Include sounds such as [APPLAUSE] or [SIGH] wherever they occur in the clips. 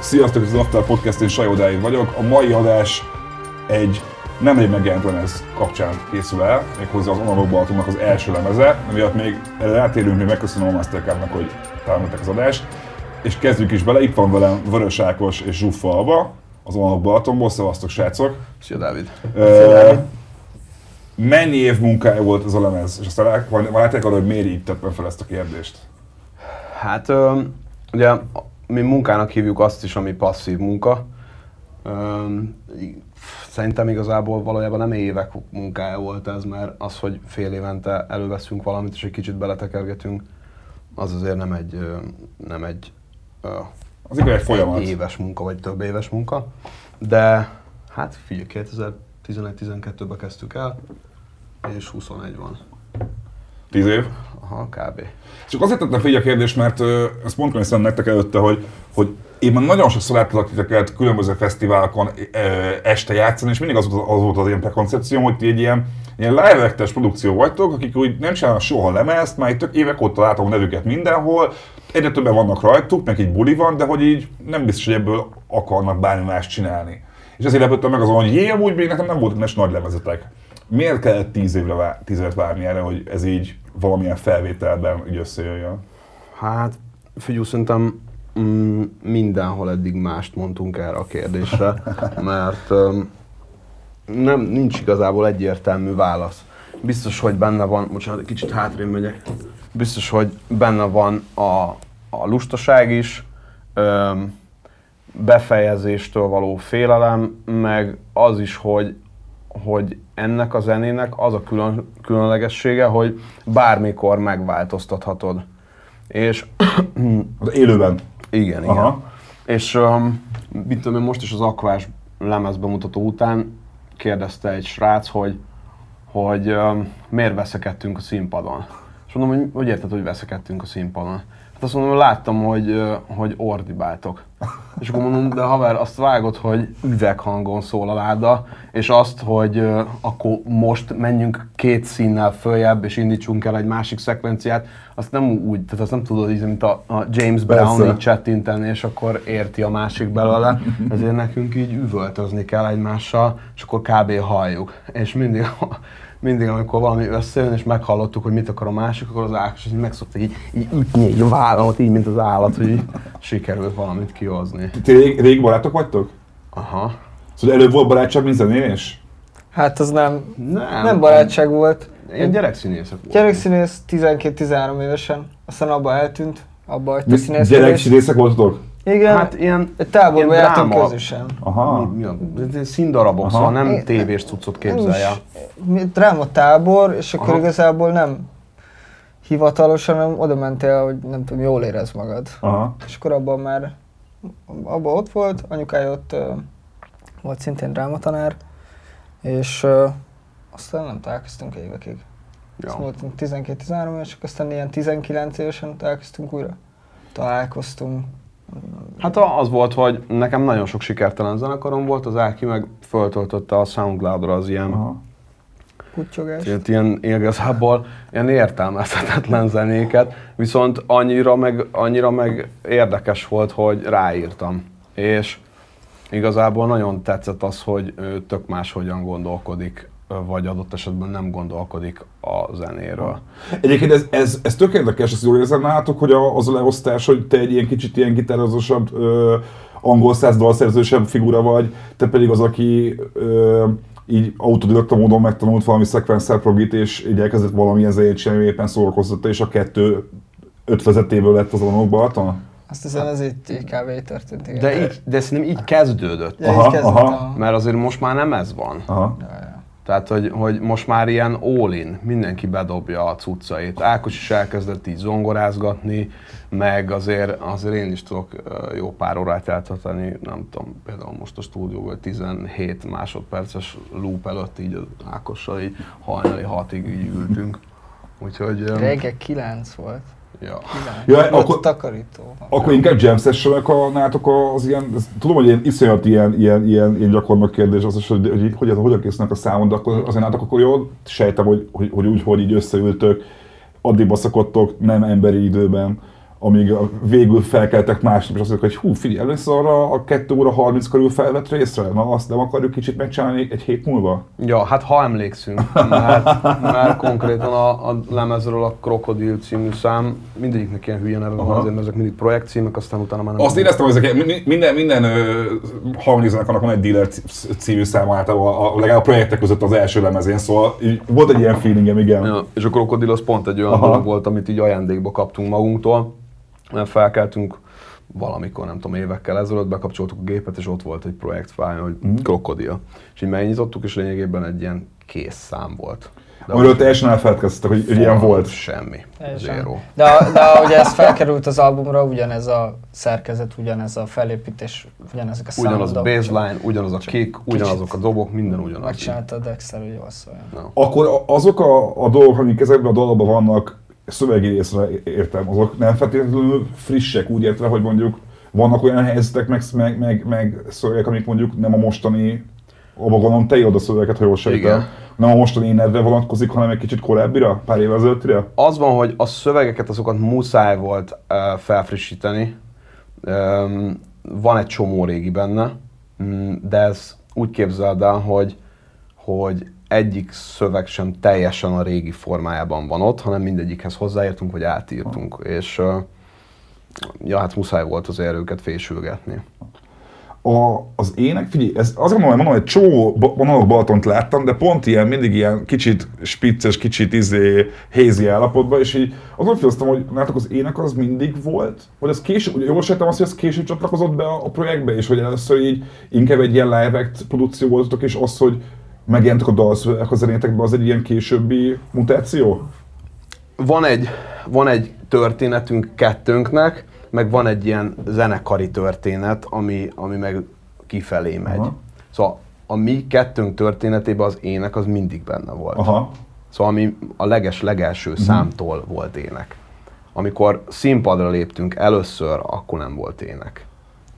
Sziasztok, ez az After Podcast, én Sajodáig vagyok. A mai adás egy nemrég megjelent lemez kapcsán készül el, méghozzá az Analog Balatonnak az első lemeze, amiatt még rátérünk, még megköszönöm a Mastercardnak, hogy támogatták az adást. És kezdjük is bele, itt van velem Vörös Ákos és Zsuffa Alba, az Analog Balatonból, szevasztok srácok! Szia Dávid! Ö, mennyi év munkája volt ez a lemez? És aztán vagy látják arra, hogy miért így tettem fel ezt a kérdést? Hát ö, ugye mi munkának hívjuk azt is, ami passzív munka. Ö, szerintem igazából valójában nem évek munkája volt ez, mert az, hogy fél évente előveszünk valamit és egy kicsit beletekergetünk, az azért nem egy, nem egy, Az egy folyamat. éves munka, vagy több éves munka. De hát figyelj, 2011-12-ben kezdtük el, és 21 van. Tíz év? Aha, kb. Csak azért tettem fel a kérdést, mert ö, ezt mondtam nektek előtte, hogy, hogy én már nagyon sokszor láttalak titeket különböző fesztiválokon ö, este játszani, és mindig az volt az, volt az én prekoncepcióm, hogy ti egy ilyen, ilyen live produkció vagytok, akik úgy nem csinálnak soha lemezt, már itt tök évek óta látom a nevüket mindenhol, egyre többen vannak rajtuk, meg egy buli van, de hogy így nem biztos, hogy ebből akarnak bármi mást csinálni. És ezért lepődtem meg azon, hogy jé, amúgy még nekem nem voltak nes nagy lemezetek. Miért kellett tíz évre vár, tíz évet várni erre, hogy ez így valamilyen felvételben így összejöjjön? Hát, figyelj, szerintem mm, mindenhol eddig mást mondtunk erre a kérdésre, [LAUGHS] mert um, nem, nincs igazából egyértelmű válasz. Biztos, hogy benne van, bocsánat, kicsit hátrébb megyek, biztos, hogy benne van a, a lustaság is, um, befejezéstől való félelem, meg az is, hogy, hogy ennek a zenének az a külön, különlegessége, hogy bármikor megváltoztathatod. És Az élőben. igen, Aha. igen. És um, mit tudom én, most is az Aquás lemez bemutató után kérdezte egy srác, hogy, hogy um, miért veszekedtünk a színpadon. És mondom, hogy hogy érted, hogy veszekedtünk a színpadon? Azt mondom, láttam, hogy, hogy ordibáltok. És akkor mondom, de haver, azt vágod, hogy üveghangon szól a láda, és azt, hogy akkor most menjünk két színnel följebb, és indítsunk el egy másik szekvenciát, azt nem úgy, tehát azt nem tudod így, mint a, a James Brown Persze. így csettinteni, és akkor érti a másik belőle, ezért nekünk így üvöltözni kell egymással, és akkor kb. halljuk. És mindig, mindig amikor valami összejön, és meghallottuk, hogy mit akar a másik, akkor az Ákos így meg szokta így, így ütni így a vállamat, így, mint az állat, hogy így sikerült valamit kihozni. Ti rég, rég barátok vagytok? Aha. Szóval előbb volt barátság, mint zenélés? Hát az nem, Nem, nem barátság volt. Ilyen gyerekszínészek voltunk. Gyerekszínész 12-13 évesen, aztán abba eltűnt, abba hagyta színészkedést. színészek voltatok? Igen, Hát ilyen, táborban ilyen jártunk közösen. Aha. mi, mi színdarabok, Aha. szóval nem Én- tévés cuccot képzelje. Dráma tábor, és akkor Aha. igazából nem hivatalosan, hanem oda mentél, hogy nem tudom, jól érez magad. Aha. És akkor abban már, abban ott volt, anyukája ott volt szintén drámatanár, és ö, aztán nem találkoztunk évekig. Ja. Ja. voltunk 12-13 évesek, aztán ilyen 19 évesen találkoztunk újra. Találkoztunk. Hát az volt, hogy nekem nagyon sok sikertelen zenekarom volt, az Áki meg föltöltötte a Soundcloud-ra az ilyen, Aha. Kutyogás. ilyen, ilyen igazából ilyen értelmezhetetlen zenéket, viszont annyira meg, annyira meg érdekes volt, hogy ráírtam. És igazából nagyon tetszett az, hogy ő tök máshogyan gondolkodik, vagy adott esetben nem gondolkodik a zenéről. Egyébként ez, ez, ez tök érdekes, ezt jól érzem nálatok, hogy a, az a leosztás, hogy te egy ilyen kicsit ilyen gitározósabb, ö, angol száz dalszerzősebb figura vagy, te pedig az, aki ö, így autodidakta módon megtanult valami szekvenszer progit, és így elkezdett valamilyen zenét csinálni, éppen szórakoztatta, és a kettő ötvezetéből lett az Alonok Balaton? Azt hiszem ez így, kb. így történt. Igen. De, így, de szerintem így kezdődött. Ja, Aha, így kezdett aha. a... Mert azért most már nem ez van. Aha. Ja, ja. Tehát, hogy, hogy most már ilyen all-in, mindenki bedobja a cuccait. Ákos is elkezdett így zongorázgatni, meg azért, azért én is tudok jó pár órát eltölteni, nem tudom, például most a stúdióban 17 másodperces loop előtt így az Ákossal így hajnali hatig így ültünk. Úgyhogy... Reggel 9 volt. Ja. Ja, akkor- takarító. Akkor inkább jam sessionek a nátok az ilyen, ez, tudom, hogy ilyen iszonyat ilyen, ilyen, ilyen, ilyen gyakornok kérdés az is, hogy, hogy, hogy hogyan, hogyan készülnek a számon, de akkor azért nátok akkor jól sejtem, hogy, hogy, hogy úgy, hogy így összeültök, addig baszakodtok nem emberi időben, amíg a, végül felkeltek másnap, és azt mondjuk, hogy hú, figyelj, először arra a 2 óra 30 körül felvett részre, na azt nem akarjuk kicsit megcsinálni egy hét múlva? Ja, hát ha emlékszünk, mert, mert konkrétan a, a lemezről a Krokodil című szám, mindegyiknek ilyen hülye neve van azért, mert ezek mindig projektcímek, aztán utána már nem Azt éreztem, hogy ezek, mi- minden, minden ö, harmonizának van egy dealer című szám általában, a, a, legalább a projektek között az első lemezén, szóval volt egy ilyen feelingem, igen. Ja, és a krokodil az pont egy olyan dolog volt, amit így ajándékba kaptunk magunktól, mert felkeltünk valamikor, nem tudom, évekkel ezelőtt, bekapcsoltuk a gépet, és ott volt egy projektfájl, hogy Mhm. krokodil. És így megnyitottuk, és lényegében egy ilyen kész szám volt. De Amiről teljesen elfeledkeztetek, hogy, hogy ilyen volt. Semmi. Zero. De, de ahogy ez felkerült az albumra, ugyanez a szerkezet, ugyanez a felépítés, ugyanezek a Ugyanaz a számok. baseline, ugyanaz a kick, ugyanazok a dobok, minden ugyanaz. Megcsinálta a Dexter, hogy jól szóljon. Na. Akkor azok a, a dolgok, amik ezekben a dalban vannak, szövegi részre értem, azok nem feltétlenül frissek, úgy értve, hogy mondjuk vannak olyan helyzetek, meg, meg, meg, meg szövegek, amik mondjuk nem a mostani, abba gondolom te írod a szövegeket, ha jól sejtem, nem a mostani énedre vonatkozik, hanem egy kicsit korábbira, pár évvel ezelőttire? Az van, hogy a szövegeket, azokat muszáj volt uh, felfrissíteni. Um, van egy csomó régi benne, mm, de ez úgy képzeld el, hogy, hogy egyik szöveg sem teljesen a régi formájában van ott, hanem mindegyikhez hozzáértünk, vagy átírtunk. És ja, hát muszáj volt azért őket fésülgetni. A, az ének, figyelj, ez azt gondolom, hogy mondom, egy csomó ba- vonalok Balatont láttam, de pont ilyen, mindig ilyen kicsit spicces, kicsit izé, hézi állapotban, és így azon féleztem, hogy nálatok az ének az mindig volt, vagy az később, ugye jól sejtem azt, hogy az később csatlakozott be a, a projektbe, és hogy először így inkább egy ilyen live act produkció voltatok, és az, hogy megjelentek a dalszövegek a zenétekben, az egy ilyen későbbi mutáció? van egy, van egy történetünk kettőnknek, meg van egy ilyen zenekari történet, ami, ami meg kifelé megy. Aha. Szóval a mi kettőnk történetében az ének az mindig benne volt. Aha. Szóval ami a leges legelső Mhm. számtól volt ének. Amikor színpadra léptünk először, akkor nem volt ének.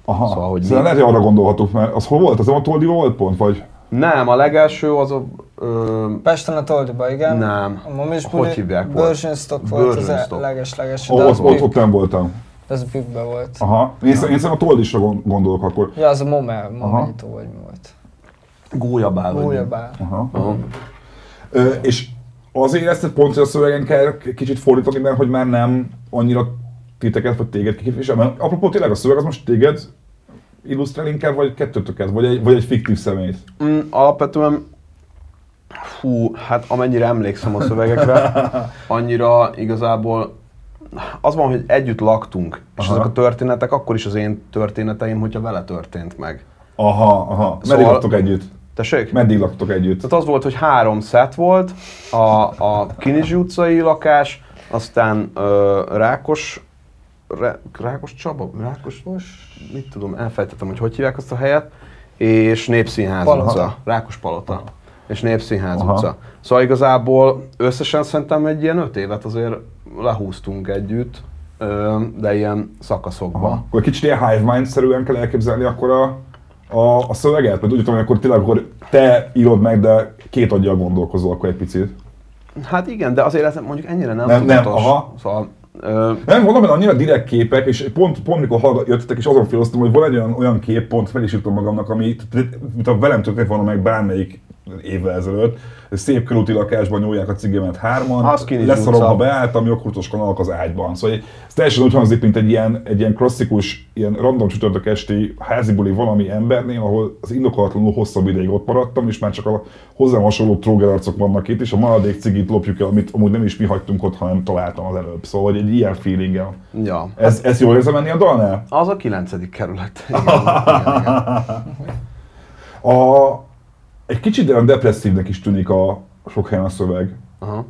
Aha. Szóval, hogy szóval mi- lehet, hogy arra gondolhatok, mert az hol volt? Az nem a Toldi volt pont? Vagy? Nem, a legelső az a... Ö, Pesten a Toldiba, igen. Nem. A Momis Hogy hívják volt? Börcsönstock volt az Börcsönstock. leges-leges. Ott, az ott, ott nem voltam. de az bükkbe volt. Aha. Én, ja. én szerintem a Toldisra gon- gondolok akkor. Ja, az a Momel, Momelito vagy mi volt. gólyabál. Gólyabál. Aha. Aha. Ö, és azért ezt pont, hogy a szövegen kell kicsit fordítani, mert hogy már nem annyira titeket vagy téged képvisel. Mert apropó tényleg a szöveg az most téged illusztrál inkább, vagy kettőtöket, vagy egy, vagy egy fiktív személyt. Mm, alapvetően, hú, hát amennyire emlékszem a szövegekre, annyira igazából az van, hogy együtt laktunk, és Aha. ezek a történetek akkor is az én történeteim, hogyha vele történt meg. Aha, aha. Meddig Szóval- laktok együtt? Tessék? Meddig laktok együtt? Tehát az volt, hogy három szett volt, a, a Kinizsi utcai lakás, aztán ö, Rákos, Rá, Rákos Csaba? Rákos, mit tudom, elfejtettem, hogy hogy hívják azt a helyet, és Népszínház Palota. utca. Rákos Palota. És Népszínház Aha. utca. Szóval igazából összesen szerintem egy ilyen öt évet azért lehúztunk együtt, de ilyen szakaszokban. Aha. Akkor kicsit ilyen hive mind-szerűen kell elképzelni akkor a, a, a szöveget? Mert úgy tudom, hogy akkor tényleg akkor te írod meg, de két aggyal gondolkozol akkor egy picit. Hát igen, de azért ez mondjuk ennyire nem, Nem, nem, aha. Szóval, Nem, mondom, hogy annyira direkt képek, és pont, pont mikor hallgat, jöttetek, és azon filoztam, hogy van egy olyan, olyan kép, pont fel is magamnak, ami, mint a velem történt volna meg bármelyik évvel ezelőtt, szép körúti lakásban nyúlják a cigimet hárman, leszarom, ha beálltam, jogkurtoskon alak az ágyban. Szóval ez teljesen úgy hangzik, mint egy ilyen, egy ilyen klasszikus, ilyen random csütörtök esti házi buli valami embernél, ahol az indokolatlanul hosszabb ideig ott maradtam, és már csak a hozzám hasonló trógerarcok vannak itt, és a maradék cigit lopjuk el, amit amúgy nem is mi hagytunk ott, hanem találtam az előbb. Szóval egy ilyen feelingem. ja. Ez, ez jól érzem enni a dalnál? Az a kilencedik kerület. [LAUGHS] Igen, igen, igen. A, egy kicsit olyan depresszívnek is tűnik a sok helyen a szöveg. Aha.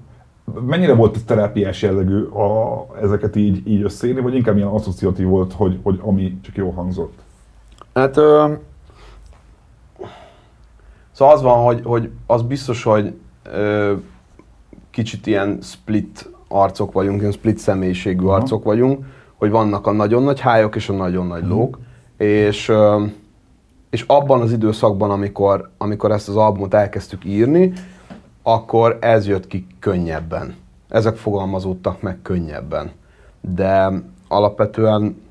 Mennyire volt ez terápiás jellegű a, ezeket így, így összeírni, vagy inkább ilyen asszociatív volt, hogy, hogy ami csak jól hangzott? Hát ö, Szóval az van, hogy, hogy az biztos, hogy ö, kicsit ilyen split arcok vagyunk, ilyen split személyiségű arcok vagyunk, hogy vannak a nagyon nagy hályok és a nagyon nagy lók, és, ö, és abban az időszakban, amikor, amikor ezt az albumot elkezdtük írni, akkor ez jött ki könnyebben. Ezek fogalmazódtak meg könnyebben. De alapvetően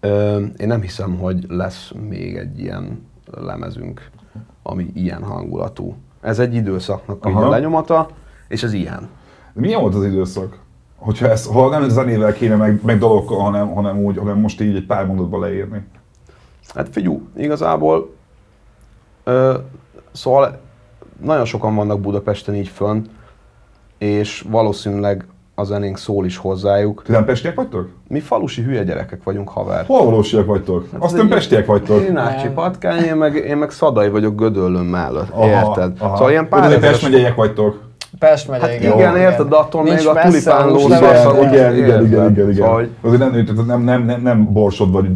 ö, én nem hiszem, hogy lesz még egy ilyen lemezünk, ami ilyen hangulatú. Ez egy időszaknak Aha. a lenyomata, és ez ilyen. De milyen volt az időszak? Hogyha ezt, ha nem zenével kéne, meg, meg dalokkal, hanem, hanem úgy, hanem most így egy pár mondatba leírni. Hát figyú, igazából ö, szóval nagyon sokan vannak Budapesten így fönn, és valószínűleg a zenénk szól is hozzájuk. Ti nem pestiek vagytok? Mi falusi hülye gyerekek vagyunk, haver. Hol valósiak vagytok? Hát Azt ez nem egy- pestiek vagytok. Én Ácsi. Patkány, én meg, én meg Szadai vagyok Gödöllön mellett, Aha, érted? aha. Szóval ilyen Pár megyeiek vagytok. Pest megye, Hát igen, érted, de attól Nincs még a tulipán a ló Lósleves, szar- Igen, igen, igen, igen, igen, igen. Szóval, hogy Azért nem, nem, nem, nem, nem borsod vagy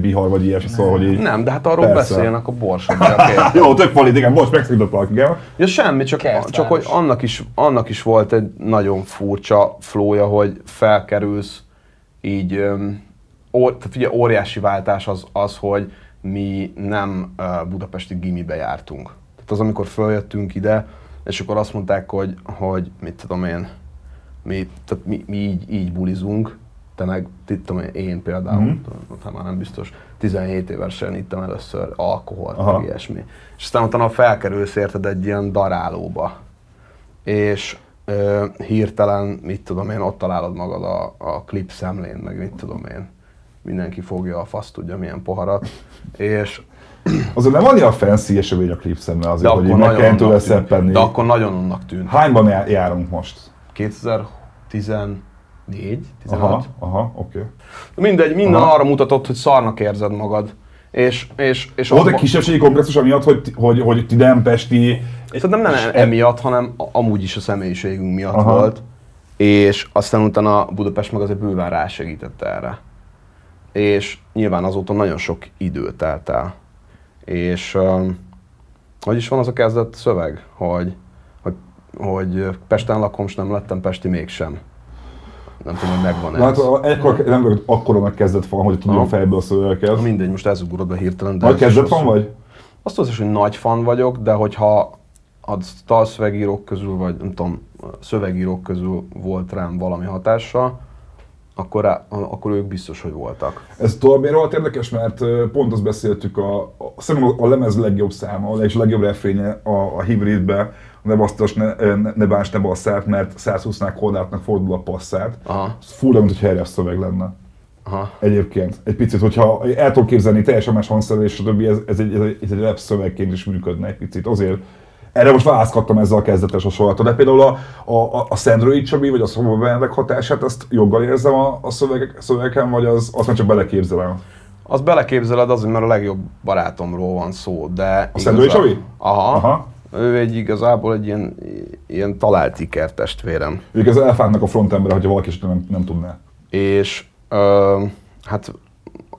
bihar vagy ilyesmi, szóval, hogy így... nem, de hát arról Persze. beszélnek a érted? [LAUGHS] Jó, tök falit, igen, most megszakítottalak, igen. Ja semmi, csak, Kertváros. csak hogy annak is, annak is volt egy nagyon furcsa flója, hogy felkerülsz így, ó, tehát ugye óriási váltás az, az, hogy mi nem uh, budapesti gimibe jártunk. Tehát az, amikor följöttünk ide, és akkor azt mondták, hogy, hogy mit tudom én, mi, tehát mi, mi így, így bulizunk, te meg, mit tudom én, én például, Mhm. mm. hát már nem biztos, 17 évesen ittam először alkoholt, Aha. meg ilyesmi. És aztán utána felkerülsz érted egy ilyen darálóba, és ö, hirtelen, mit tudom én, ott találod magad a, a klip szemlén, meg mit tudom én, mindenki fogja a fasz tudja milyen poharat, és Azért nem annyira fancy esemény a klip szemmel de azért, hogy így akkor, meg nagyon kell tőle onnak tűnt, szeppenni. de akkor nagyon onnak tűnt. Hányban já- járunk most? 2014, 15? Aha, aha, oké. Mindegy, minden Aha. arra mutatott, hogy szarnak érzed magad. És, és, és Volt egy abba- kisebbségi komplexus amiatt, hogy, hogy, hogy ti nem pesti... Szerintem nem és- emiatt, hanem amúgy is a személyiségünk miatt Aha. volt. És aztán utána Budapest meg azért bőven rásegített erre. És nyilván azóta nagyon sok idő telt el. És um, hogy is van az a kezdett szöveg, hogy, hogy, hogy Pesten lakom, és nem lettem Pesti mégsem. Nem tudom, hogy megvan ez. Hát ekkor nem vagyok akkora nagy kezdet fogom, hogy Aha. fejből a szövegeket. Mindegy, most ez ugrott be hirtelen. De Nagy ez is kezdet van rosszul. vagy? Azt az is, hogy nagy fan vagyok, de hogyha a dalszövegírók közül, vagy nem tudom, szövegírók közül volt rám valami hatása, akkor, akkor ők biztos, hogy voltak. Ez tovább miért volt érdekes, mert pont azt beszéltük, a, a, szerintem a lemez legjobb száma, és a legjobb refrénye a, a hibridbe, ne basztas, ne, ne, ne báns, ne basszát, mert 120-nál korlátnak fordul a passzát. Aha, Ez fura, mint hogy erre szöveg lenne. aha. Egyébként. Egy picit, hogyha el tudom képzelni, teljesen más hangszerelés, többi, ez, ez, egy, ez, egy, ez egy rap szövegként is működne egy picit. Azért erre most választottam ezzel a kezdetes hasonlatot. De például a, a, a Szendrői Csabi, vagy a Szomba Benedek hatását, azt joggal érzem a, a szövegek, szövegeken, vagy az, azt már csak beleképzelem. Azt beleképzeled azért, mert a legjobb barátomról van szó, de... A igazán- Csabi? Aha. Aha. Ő egy igazából egy ilyen, ilyen talált ikertestvérem. Ők az elfántnak a frontember, hogyha valaki nem, nem tudná. És ö, hát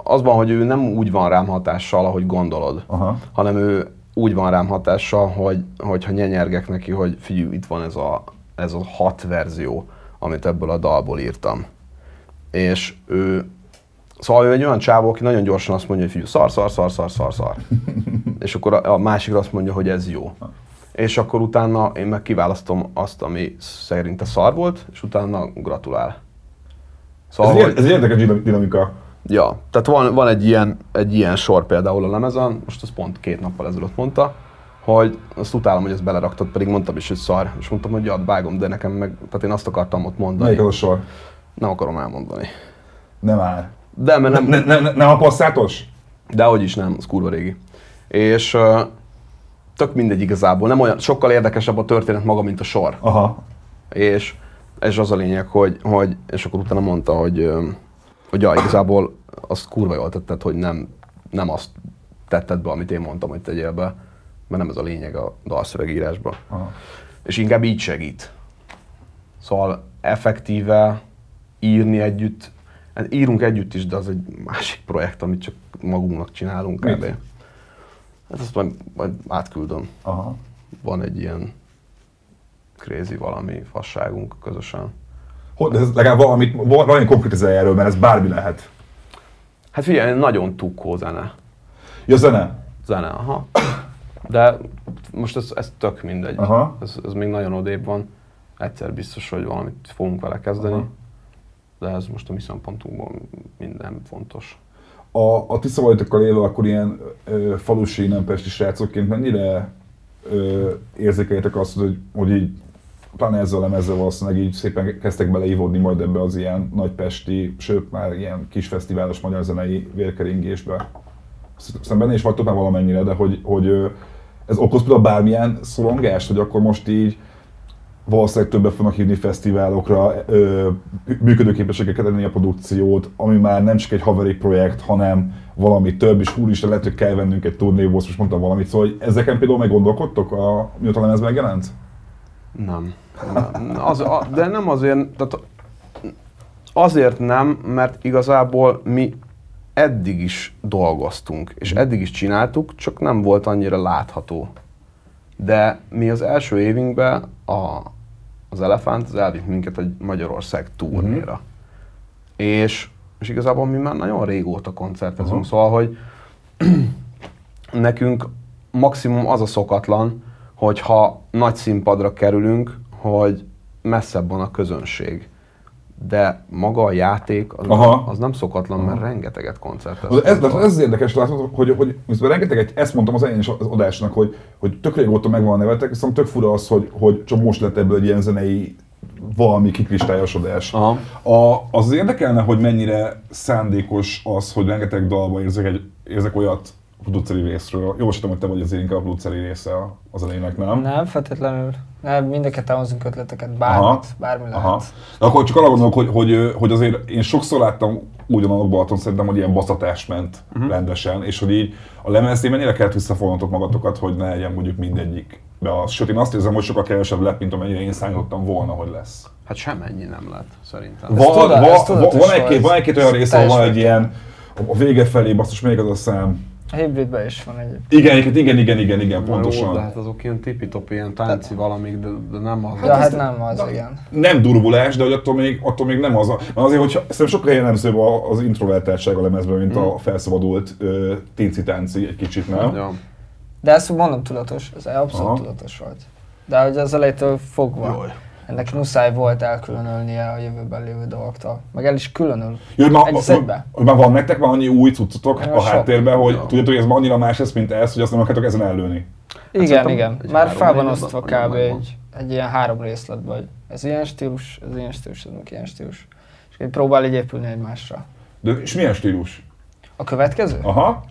az van, hogy ő nem úgy van rám hatással, ahogy gondolod, Aha. hanem ő úgy van rám hatással, hogy, hogyha nyenyergek neki, hogy figyelj, itt van ez a, ez a hat verzió, amit ebből a dalból írtam. És ő, szóval ő egy olyan csávó, aki nagyon gyorsan azt mondja, hogy figyelj, szar, szar, szar, szar, szar, szar. [LAUGHS] és akkor a, a másik azt mondja, hogy ez jó. És akkor utána én meg kiválasztom azt, ami szerinte szar volt, és utána gratulál. Ez, Szóval, egy, hogy- ez egy érdekes dinam- dinamika. Ja, tehát van, van egy, ilyen, egy ilyen sor például a lemezen, most azt pont két nappal ezelőtt mondta, hogy azt utálom, hogy ezt beleraktad, pedig mondtam is, hogy szar, és mondtam, hogy ja, vágom, de nekem meg, tehát én azt akartam ott mondani. Melyik az sor? Nem akarom elmondani. Nem már. De, mert nem, Ne, ne, ne, nem a passzátos? de hogy is nem, az kurva régi. És uh, tök mindegy igazából, nem olyan, sokkal érdekesebb a történet maga, mint a sor. Aha. És ez az a lényeg, hogy, hogy és akkor utána mondta, hogy, hogy ja, igazából azt kurva jól tetted, hogy nem, nem azt tetted be, amit én mondtam, hogy tegyél be, mert nem ez a lényeg a dalszövegírásban. Aha. És inkább így segít. Szóval effektíve írni együtt, hát írunk együtt is, de az egy másik projekt, amit csak magunknak csinálunk kb. Hát azt majd, majd átküldöm Aha. van egy ilyen crazy valami fasságunk közösen. Ez legalább valamit, valami konkrétizálj erről, mert ez bármi lehet. Hát figyelj, nagyon tukkó zene. Ja, zene. Zene, aha. De most ez, ez tök mindegy. Aha. Ez, ez még nagyon odébb van. Egyszer biztos, hogy valamit fogunk vele kezdeni. Aha. De ez most a mi szempontunkból minden fontos. A, a ti szavaitokkal élve akkor ilyen ö, falusi, nem pesti srácokként mennyire ö, érzékeljétek azt, hogy, hogy így pláne ezzel a lemezzel valószínűleg így szépen kezdtek beleívódni majd ebbe az ilyen nagypesti, sőt már ilyen kis fesztiválos magyar zenei vérkeringésbe. Szerintem benne is vagytok már valamennyire, de hogy, hogy ez okoz például bármilyen szorongást, hogy akkor most így valószínűleg többet fognak hívni fesztiválokra, ö, működőképességek kell tenni a produkciót, ami már nem csak egy haveri projekt, hanem valami több, és úristen, lehet, hogy kell vennünk egy turnéból, most mondtam valamit, szóval hogy ezeken például meg gondolkodtok, a, mióta lemez megjelent? Nem. Nem. Az, a, de nem azért, tehát azért nem, mert igazából mi eddig is dolgoztunk, és eddig is csináltuk, csak nem volt annyira látható. De mi az első évünkben a, az Elefánt az elvitt minket egy Magyarország turnéra. És, és igazából mi már nagyon régóta koncertezünk, Aha. szóval, hogy [CLEARS THROAT] nekünk maximum az a szokatlan, hogyha nagy színpadra kerülünk, hogy messzebb van a közönség. De maga a játék az, Aha. az nem szokatlan, mert rengeteget koncertezünk. Az, ez, ez az érdekes látod, hogy, hogy hogy rengeteget, ezt mondtam az elején is az adásnak, hogy, hogy tök régóta megvan a nevetek, viszont tök fura az, hogy, hogy csak most lett ebből egy ilyen zenei valami kikristályosodás. Aha. A, az érdekelne, hogy mennyire szándékos az, hogy rengeteg dalba érzek, egy, érzek olyat produceri részről. Jó, tudom, hogy te vagy azért inkább a produceri része az elének, nem? Nem, feltétlenül. Nem, mind a ketten hozunk ötleteket, bármit, Aha. bármi lehet. Aha. De akkor csak arra gondolok, hogy, hogy, hogy azért én sokszor láttam ugyanannak Balaton szerintem, hogy ilyen baszatás ment uh-huh. rendesen, és hogy így a lemezt mennyire kellett visszafognotok magatokat, hogy ne legyen mondjuk mindegyik. De az, sőt, én azt érzem, hogy sokkal kevesebb lett, mint amennyire én számítottam volna, hogy lesz. Hát semennyi nem lett, szerintem. Van, van, ez tudatos van, egy-két, van egy-két olyan rész, ahol egy ilyen, a vége felé basszus még az a szám. A hibridben is van egy. Igen, igen, igen, igen, igen, igen Jó, de pontosan. hát azok ilyen tipi-topi, ilyen tánci valamik, de, de nem az. Ja, hát nem az, igen. Nem durvulás, de hogy attól még, attól még nem az a... Mert azért, hogy szerintem sokkal jellemzőbb az introvertáltság a lemezben, mint a felszabadult ö, tinci-tánci egy kicsit, nem? Ja. De ezt mondom tudatos, ez abszolút Aha. tudatos volt. De hogy az elejétől fogva, Jaj. Ennek muszáj volt elkülönölnie a jövőben lévő dolgoktól. Meg el is különül. Jó, hogy már, hogy már van nektek már annyi új cuccotok Ja, a sok. háttérben, hogy Ja. tudjátok, hogy ez ma annyira más lesz, mint ez, hogy azt nem akartok ezen ellőni. Igen, szerintem igen. Már fel van osztva kb. egy, egy ilyen három részletbe, hogy ez ilyen stílus, ez ilyen stílus, ez meg ilyen stílus. És így próbál így épülni egymásra. De és milyen stílus? A következő? Aha.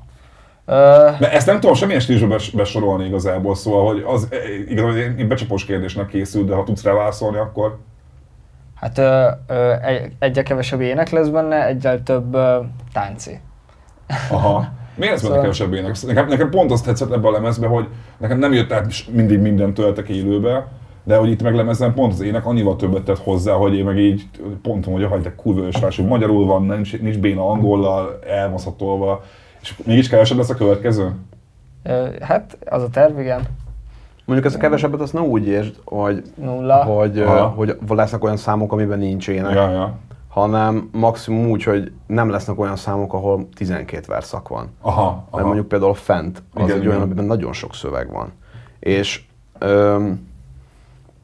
Mert ezt nem tudom semmilyen stílusba bes- besorolni igazából, szóval, hogy az eh, igazából egy egy becsapós kérdésnek készült, de ha tudsz rá válaszolni, akkor... hát egy, egyre kevesebb ének lesz benne, egyel több ö, tánci. Aha. [LAUGHS] Miért ez Szóval- kevesebb ének? Nekem, nekem pont azt tetszett ebbe a lemezbe, hogy nekem nem jött át mindig minden töltek élőbe, de hogy itt meg lemezen pont az ének annyival többet tett hozzá, hogy én meg így pont hogy hogy te kurva magyarul van, nincs, nincs béna angollal, elmaszatolva, és mégis kevesebb lesz a következő? Hát az a terv, igen. Mondjuk ez a kevesebbet azt ne úgy értsd, hogy, Nulla. hogy, Aha. hogy lesznek olyan számok, amiben nincs ének, Ja, ja. hanem maximum úgy, hogy nem lesznek olyan számok, ahol 12 verszak van. Aha, Mert aha. mondjuk például a Fent, az Igen, egy igen. olyan, amiben nagyon sok szöveg van. És öm,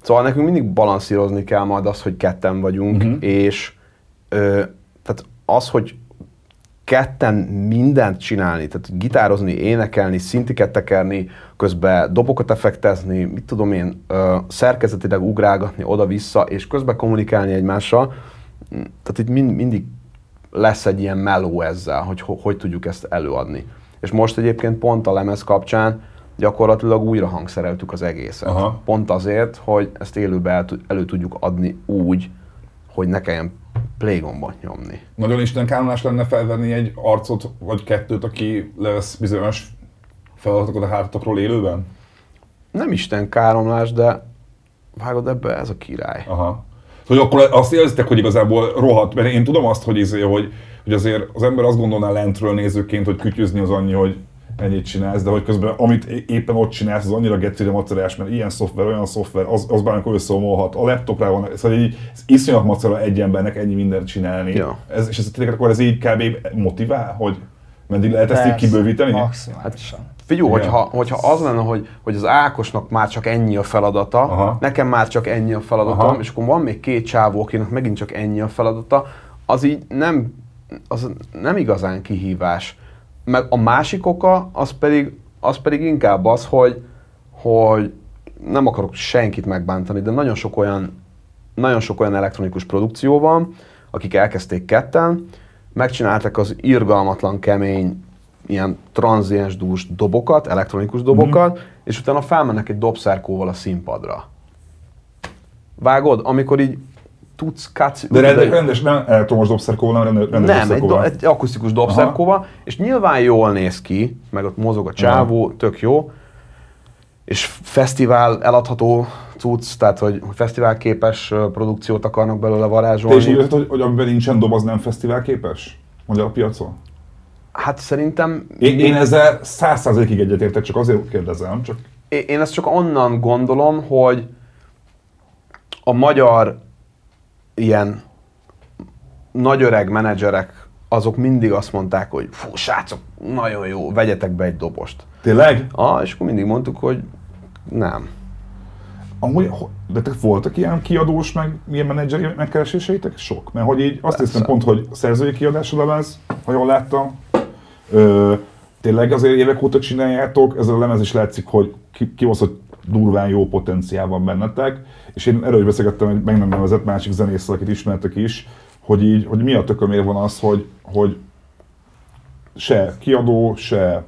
szóval nekünk mindig balanszírozni kell majd az, hogy ketten vagyunk, Mhm. és ö, tehát az, hogy ketten mindent csinálni, tehát gitározni, énekelni, szintiket tekerni, közben dobokat effektezni, mit tudom én, szerkezetileg ugrálgatni oda-vissza, és közben kommunikálni egymással, tehát itt mind, mindig lesz egy ilyen meló ezzel, hogy ho- hogy tudjuk ezt előadni. És most egyébként pont a lemez kapcsán gyakorlatilag újra hangszereltük az egészet. Aha. Pont azért, hogy ezt élőbe el, elő tudjuk adni úgy, hogy ne kelljen playgombot nyomni. Nagyon Isten káromlás lenne felvenni egy arcot vagy kettőt, aki lesz bizonyos feladatokat a hátotokról élőben? Nem Isten káromlás, de vágod ebbe, ez a király. Aha. Hogy akkor azt érzitek, hogy igazából rohadt, mert én tudom azt, hogy, izé, hogy, hogy azért az ember azt gondolná lentről nézőként, hogy kütyüzni az annyi, hogy ennyit csinálsz, de hogy közben amit éppen ott csinálsz, az annyira gecire macerás, mert ilyen szoftver, olyan szoftver, az, az bármikor összeomolhat, a laptopra van, szóval így, ez iszonyat macera egy embernek ennyi mindent csinálni. Ja. Ez, és ez tényleg akkor ez így kb. motivál, hogy meddig lehet ezt így kibővíteni? Maximálisan. Figyelj, Igen. hogyha, hogyha az lenne, hogy, hogy az Ákosnak már csak ennyi a feladata, Aha. nekem már csak ennyi a feladatom, Aha. és akkor van még két csávó, akinek megint csak ennyi a feladata, az így nem, az nem igazán kihívás. Meg a másik oka, az pedig, az pedig inkább az, hogy, hogy nem akarok senkit megbántani, de nagyon sok olyan, nagyon sok olyan elektronikus produkció van, akik elkezdték ketten, megcsináltak az irgalmatlan kemény ilyen tranziens dús dobokat, elektronikus dobokat, Mhm. és utána felmennek egy dobszerkóval a színpadra. Vágod? Amikor így tudsz katsz... De rendes, rendes nem elektromos dobszerkóval, nem rendes, nem, egy, do, dobszerkóval. egy akusztikus dobszerkóval, és nyilván jól néz ki, meg ott mozog a csávó, tök jó, és fesztivál eladható cucc, tehát hogy fesztivál képes produkciót akarnak belőle Te is varázsolni. így hogy, hogy amiben nincsen dob, az nem fesztivál képes? Magyar piacon? Hát szerintem Én, én ezzel száz százalékig egyetértek, csak azért kérdezem, csak Én én ezt csak onnan gondolom, hogy a magyar ilyen nagy öreg menedzserek azok mindig azt mondták, hogy fú, srácok, nagyon jó, vegyetek be egy dobost. tényleg? Ah, és akkor mindig mondtuk, hogy nem. Amúgy, de te voltak ilyen kiadós, meg milyen menedzseri megkereséseitek? Sok. Mert hogy így azt hiszem pont, hogy szerzői kiadásra lemez, ha jól láttam. Ö, tényleg azért évek óta csináljátok, ez a lemez is látszik, hogy ki, kibaszott durván jó potenciál van bennetek, és én erről is beszélgettem egy meg nem nevezett másik zenésszel, akit ismertek is, hogy így, hogy mi a tökömér van az, hogy, hogy se kiadó, se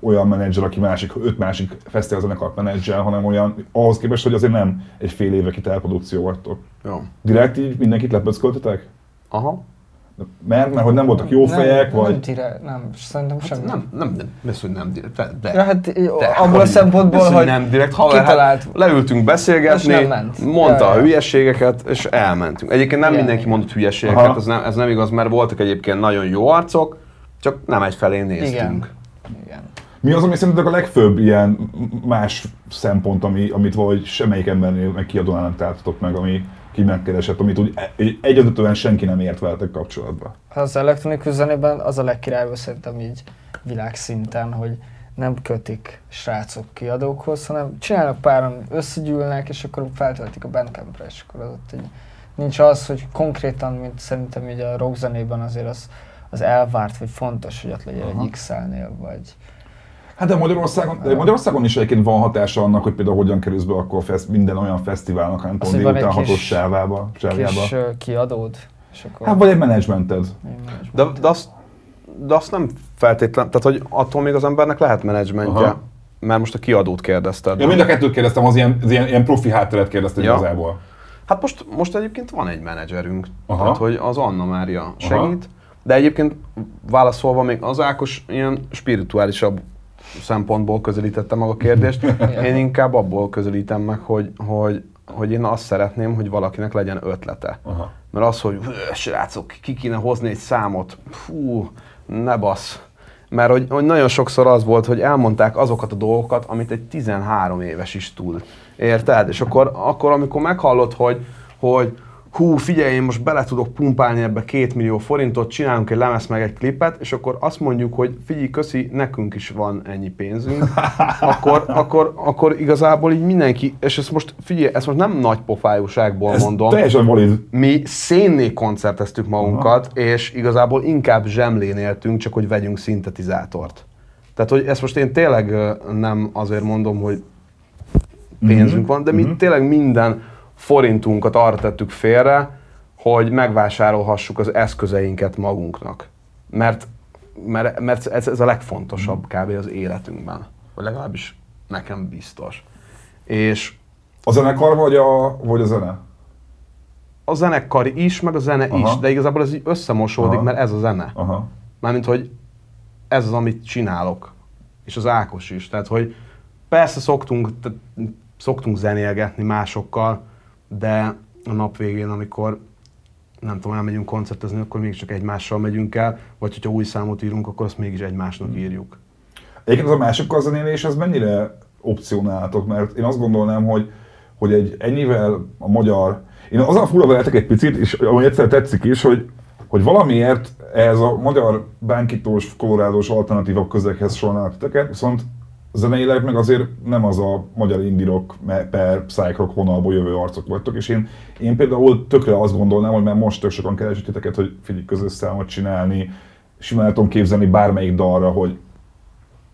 olyan menedzser, aki másik, öt másik fesztiválzenekart menedzsel, hanem olyan, ahhoz képest, hogy azért nem egy fél éve produkció vagytok. Jó. Direkt így mindenkit lepöcköltetek? Aha. Mert, mert hogy nem voltak jó fejek, nem, vagy... Nem, dire, nem, szerintem semmi. Nem, nem, nem, ez, hogy nem direkt. De, de. Ja, hát jó, De, abból a szempontból, ez, hogy nem direkt haver, kitalált. hát leültünk beszélgetni, nem ment. mondta Ja, a ja. hülyeségeket, és elmentünk. Egyébként nem Igen. mindenki mondott hülyeségeket, Aha. ez nem, ez nem igaz, mert voltak egyébként nagyon jó arcok, csak nem egyfelé néztünk. Igen. Igen. Mi az, ami szerintetek a legfőbb ilyen más szempont, ami, amit valahogy semmelyik embernél meg kiadónál nem találtatok meg, ami ki megkeresett, amit úgy egy- egyedülően senki nem ért veletek kapcsolatba? Az elektronikus zenében az a legkirályabb szerintem így világszinten, hogy nem kötik srácok kiadókhoz, hanem csinálnak páran, összegyűlnek, és akkor feltöltik a Bandcampre, és akkor az ott egy, nincs az, hogy konkrétan, mint szerintem így a rock zenében azért az, az elvárt, vagy fontos, hogy ott legyen Aha. egy XL-nél, vagy Hát de Magyarországon, de Magyarországon is egyébként van hatása annak, hogy például hogyan kerülsz be akkor fesz, minden olyan fesztiválnak, nem Az, tudom, délután egy hatos sávába, sávjába. kis kiadód, és akkor... Hát vagy egy menedzsmented. De, de, azt, de azt nem feltétlen, tehát hogy attól még az embernek lehet menedzsmentje, Aha. mert most a kiadót kérdezted. Ja, mind a kettőt kérdeztem, az ilyen, az ilyen, ilyen profi hátteret kérdeztem Ja. igazából. Hát most, most egyébként van egy menedzserünk, Aha. tehát hogy az Anna Mária segít, de egyébként válaszolva még az Ákos ilyen spirituálisabb szempontból közelítette meg a kérdést. [LAUGHS] Én inkább abból közelítem meg, hogy, hogy, hogy én azt szeretném, hogy valakinek legyen ötlete. Aha. Mert az, hogy "Hű, srácok, ki kéne hozni egy számot, fú, ne basz. Mert hogy, hogy nagyon sokszor az volt, hogy elmondták azokat a dolgokat, amit egy 13 éves is tud. Érted? És akkor, akkor amikor meghallod, hogy, hogy hú, figyelj, én most bele tudok pumpálni ebbe két millió forintot, csinálunk egy lemez meg egy klipet, és akkor azt mondjuk, hogy figyelj, köszi, nekünk is van ennyi pénzünk, [LAUGHS] akkor, akkor, akkor igazából így mindenki, és ezt most figyelj, ezt most nem nagy pofájúságból Ez mondom, teljesen valid. mi szénné koncerteztük magunkat, és igazából inkább zsemlén éltünk, csak hogy vegyünk szintetizátort. Tehát, hogy ezt most én tényleg nem azért mondom, hogy pénzünk van, de mi tényleg minden forintunkat arra tettük félre, hogy megvásárolhassuk az eszközeinket magunknak. Mert, mert, mert ez, ez a legfontosabb kb. az életünkben. Vagy legalábbis nekem biztos. És A zenekar vagy a, vagy a zene? a zenekar is, meg a zene Aha. is, de igazából ez így összemosódik, Aha. mert ez a zene. Aha. Mármint, hogy ez az, amit csinálok. És az Ákos is. Tehát, hogy persze szoktunk, szoktunk zenélgetni másokkal, de a nap végén, amikor nem tudom, elmegyünk koncertezni, akkor mégiscsak egymással megyünk el, vagy hogyha új számot írunk, akkor azt mégis egymásnak írjuk. Egyébként az a másokkal zenélés, ez mennyire opcionáltok? Mert én azt gondolnám, hogy, hogy egy ennyivel a magyar... Én azon fura veletek egy picit, és amúgy egyszer tetszik is, hogy, hogy valamiért ez a magyar bánkítós, kolorádós alternatívok közeghez sorolnának titeket, viszont zeneileg meg azért nem az a magyar indirok per psychrock vonalból jövő arcok vagytok, és én, én például tökre azt gondolnám, hogy már most tök sokan keresik titeket, hogy figyelj közös számot csinálni, simán tudom képzelni bármelyik dalra, hogy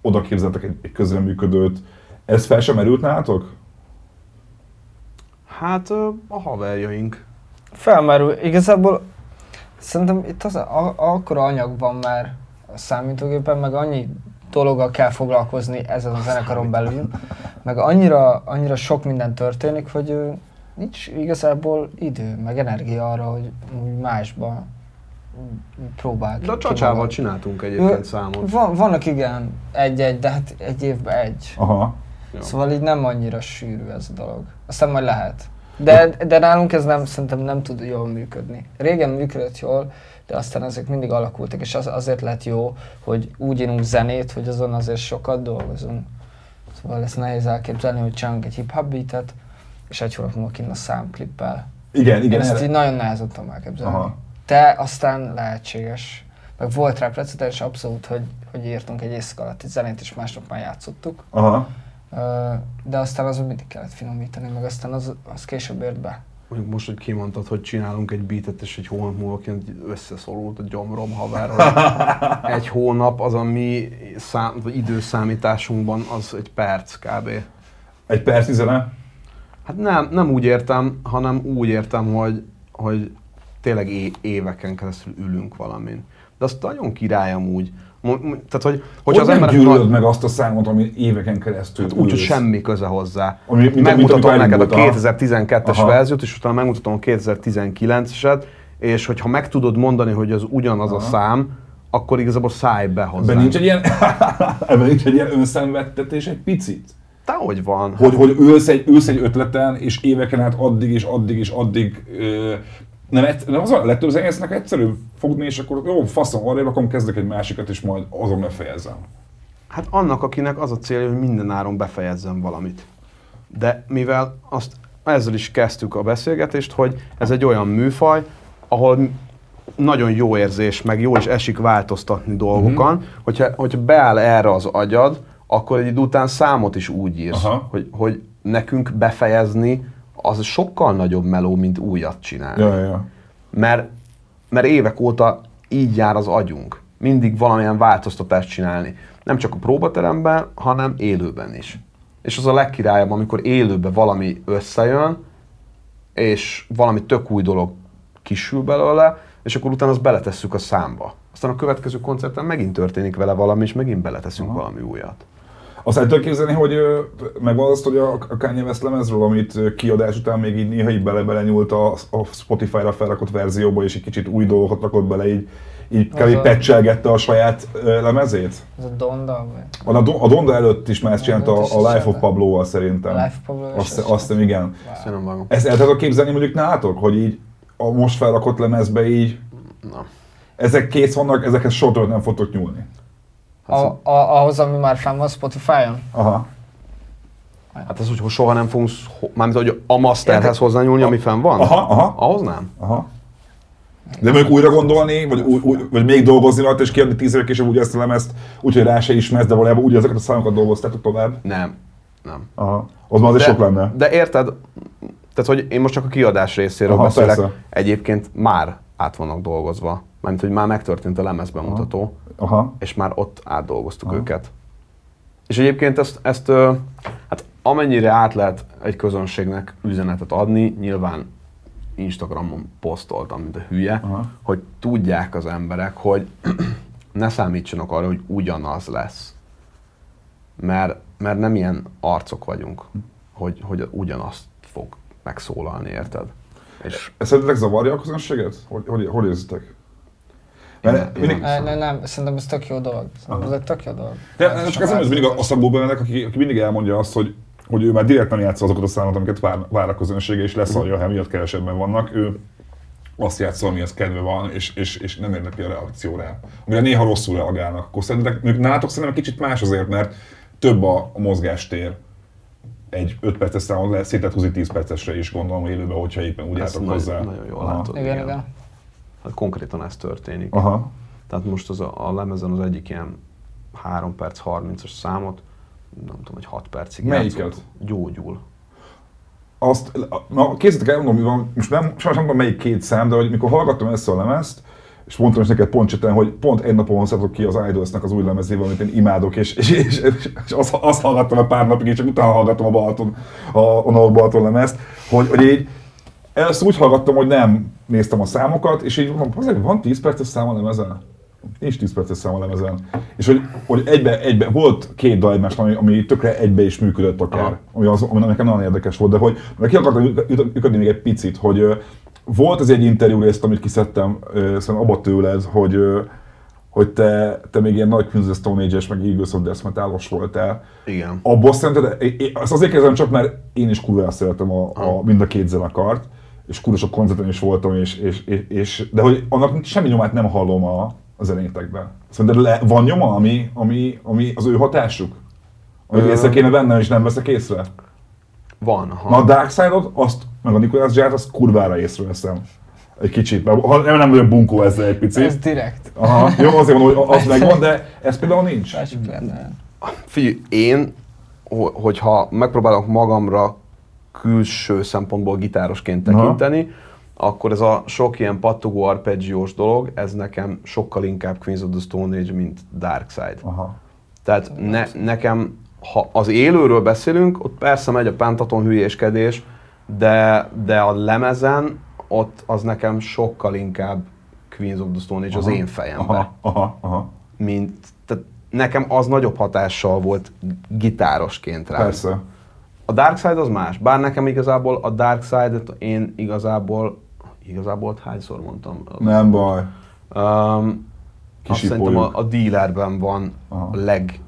oda képzeltek egy, egy közreműködőt. Ez fel sem merült nálatok? Hát a haverjaink. Felmerül. Igazából szerintem itt az, a, akkora anyag van már a számítógépen, meg annyi dologgal kell foglalkozni ezen a zenekaron belül, meg annyira, annyira sok minden történik, hogy nincs igazából idő, meg energia arra, hogy másba próbál. De a csacsával csináltunk egyébként számot. Van, vannak igen, egy-egy, de hát egy évben egy. Aha. Ja. Szóval így nem annyira sűrű ez a dolog. Aztán majd lehet. De, de nálunk ez nem, szerintem nem tud jól működni. Régen működött jól, de aztán ezek mindig alakultak, és az, azért lett jó, hogy úgy írunk zenét, hogy azon azért sokat dolgozunk. Szóval ezt nehéz elképzelni, hogy csinálunk egy hip-hop beatet, és egy hónap múlva kint a számklippel. Igen, Én igen. ezt erre- így nagyon nehezen tudom elképzelni. Aha. De aztán lehetséges. Meg volt rá precedens abszolút, hogy, hogy írtunk egy éjszaka alatt egy zenét, és másnap már játszottuk. Aha. De aztán azon mindig kellett finomítani, meg aztán az, az később ért be. Mondjuk most, hogy kimondtad, hogy csinálunk egy beatet, és egy hónap múlva kint összeszorult a gyomrom haver, hogy [LAUGHS] egy hónap az a mi szám, vagy időszámításunkban az egy perc kb. Egy perc zene? Hát nem, nem úgy értem, hanem úgy értem, hogy, hogy tényleg é- éveken keresztül ülünk valamin. De azt nagyon király amúgy. Tehát, hogy, Hogy az emberek gyűlölöd nagy- meg azt a számot, ami éveken keresztül Hát úgy, hogy semmi köze hozzá. Ami- mint- mint megmutatom amit neked a elindult, aha. 2012-es Aha. verziót, és utána megmutatom a 2019-eset, és hogyha meg tudod mondani, hogy az ugyanaz a szám, akkor igazából szállj be hozzá. Ebben nincs egy ilyen, [LAUGHS] ebben nincs egy ilyen önszenvedtetés egy picit? Dehogy van. Hogy, hogy ülsz, egy, ülsz egy ötleten, és éveken át addig és addig és addig ö, nem, nem az a legtöbb zenésznek egyszerűbb fogni, és akkor jó, faszom, arra akkor kezdek egy másikat, és majd azon befejezem. Hát annak, akinek az a célja, hogy minden áron befejezzem valamit. De mivel azt ezzel is kezdtük a beszélgetést, hogy ez egy olyan műfaj, ahol nagyon jó érzés, meg jó is esik változtatni dolgokon, Mhm. hogyha, hogyha beáll erre az agyad, akkor egy idő után számot is úgy írsz, Aha. hogy, hogy nekünk befejezni az sokkal nagyobb meló, mint újat csinálni. Ja, ja. Mert, mert évek óta így jár az agyunk. Mindig valamilyen változtatást csinálni. Nem csak a próbateremben, hanem élőben is. És az a legkirályabb, amikor élőben valami összejön, és valami tök új dolog kisül belőle, és akkor utána azt beletesszük a számba. Aztán a következő koncerten megint történik vele valami, és megint beleteszünk Aha. valami újat. Azt el képzelni, hogy megvan azt, hogy a, Kanye West lemezről, amit kiadás után még így néha így bele nyúlt a, a Spotify-ra felrakott verzióba, és egy kicsit új dolgokat rakott bele, így, így kb. a- patchelgette a saját lemezét? Ez a Donda, vagy A, a Donda előtt is már ezt csinálta a, a Life of. Pablo-val szerintem. a Life Pablo és Azt, azt hiszem, igen. Vágom. Ezt el tudod képzelni mondjuk nálatok, hogy így a most felrakott lemezbe így Na. ezek kész vannak, ezekhez soha nem fogtok nyúlni. A, a, ahhoz, ami már fenn van Spotify-on? Aha. Hát az, hogy soha nem fogunk, mármint, hogy a masterhez hozzányúlni, ami fenn van? Aha, aha. Ahhoz nem. Aha. De mondjuk újra gondolni, vagy, új, új, vagy még dolgozni rajta, és kiadni tíz évek később úgy ezt a lemezt, úgyhogy rá se ismersz, de valójában úgy ezeket a számokat dolgoztátok tovább. Nem. Nem. Aha. Az már azért sok lenne. De érted, tehát hogy én most csak a kiadás részéről Aha, beszélek, persze. egyébként már át vannak dolgozva. Mármint, hogy már megtörtént a lemezbemutató, Aha. és már ott átdolgoztuk Aha. őket. És egyébként ezt, ezt hát amennyire át lehet egy közönségnek üzenetet adni, nyilván Instagramon posztoltam, mint a hülye, Aha. hogy tudják az emberek, hogy [CLEARS THROAT] ne számítsanak arra, hogy ugyanaz lesz. Mert, mert nem ilyen arcok vagyunk, hogy, hogy ugyanazt fog megszólalni, érted? És Ez szerintetek zavarja a közönséget? Hogy, hogy, hogy érzitek? Mert mindig, Ne, ne, nem, szerintem ez tök jó dolog. Szerintem ez egy tök jó dolog. de csak ez nem, ez mindig a, a szabó bennek, aki, aki mindig elmondja azt, hogy, hogy ő már direkt nem játsza azokat a számokat, amiket vár, vár a közönsége, és leszarja, ha miatt kevesebben vannak. Ő azt játszol, amihez kedve van, és, és, és nem érdekli a reakció rá. Amire néha rosszul reagálnak. Akkor szerintem, mondjuk nálatok szerintem kicsit más azért, mert több a, a mozgástér egy 5 perces számon lehet szét lehet húzni 10 percesre is gondolom élőben, hogyha éppen úgy álltok nagy- hozzá. nagyon jól Aha. látod. Igen, igen. Hát konkrétan ez történik. Aha. Tehát most az a, a lemezen az egyik ilyen 3 perc 30-as számot, nem tudom, hogy 6 percig Melyiket? játszott. Gyógyul. azt, na készítek el, mondom, mi van, most nem, sajnos nem tudom melyik két szám, de hogy mikor hallgattam ezt a lemezt, és mondtam is neked pont cseten, hogy pont egy napon hozzátok ki az Idolsnak az új lemezével, amit én imádok, és, és, és, és azt, azt, hallgattam egy pár napig, és csak utána hallgattam a Balaton, a, a North Balaton lemezt, hogy, hogy így először úgy hallgattam, hogy nem néztem a számokat, és így mondom, azért van 10 perces szám a lemezen? Nincs 10 perces szám a lemezen. És hogy, hogy egybe, egybe, volt két dal egymás, ami, ami tökre egybe is működött akár, Aha. ami, az, ami nekem nagyon érdekes volt, de hogy ki akartam lyukadni még egy picit, hogy volt az egy interjú részt, amit kiszedtem, szerintem abba tőled, hogy, hogy te, te még ilyen nagy Queens of Stone Age-es, meg Eagles of Death Metal-os voltál. Igen. Abból szerinted, azt azért kérdezem csak, mert én is kurva szeretem a, a, mind a két zenekart, és kurva sok koncerten is voltam, és, és, és, de hogy annak semmi nyomát nem hallom a, a zenétekben. Szerinted le, van nyoma, ami, ami, ami az ő hatásuk? Hogy észre kéne vennem, és nem veszek észre? Van. Ha. Na a Dark Side-ot, azt, meg a Nicolas Jarre-t, azt kurvára észreveszem. Egy kicsit, mert ha nem, nem vagyok bunkó ezzel egy picit. Ez direkt. Aha, jó, azért mondom, hogy az [LAUGHS] megvan, de ez például nincs. Figyelj, én, ho- hogyha megpróbálok magamra külső szempontból gitárosként Aha. tekinteni, akkor ez a sok ilyen pattogó arpeggiós dolog, ez nekem sokkal inkább Queens of the Stone Age, mint Dark Side. Aha. Tehát ne, nekem, ha az élőről beszélünk, ott persze megy a pentaton hülyéskedés, de, de a lemezen ott az nekem sokkal inkább Queens of the Stone Age az én fejemben Aha, aha, aha. mint, tehát nekem az nagyobb hatással volt gitárosként rá. Persze. A Dark Side az más, bár nekem igazából a Dark Side-et én igazából, igazából hányszor mondtam? Nem baj. Um, azt szerintem a, a dealerben van Aha. a leg,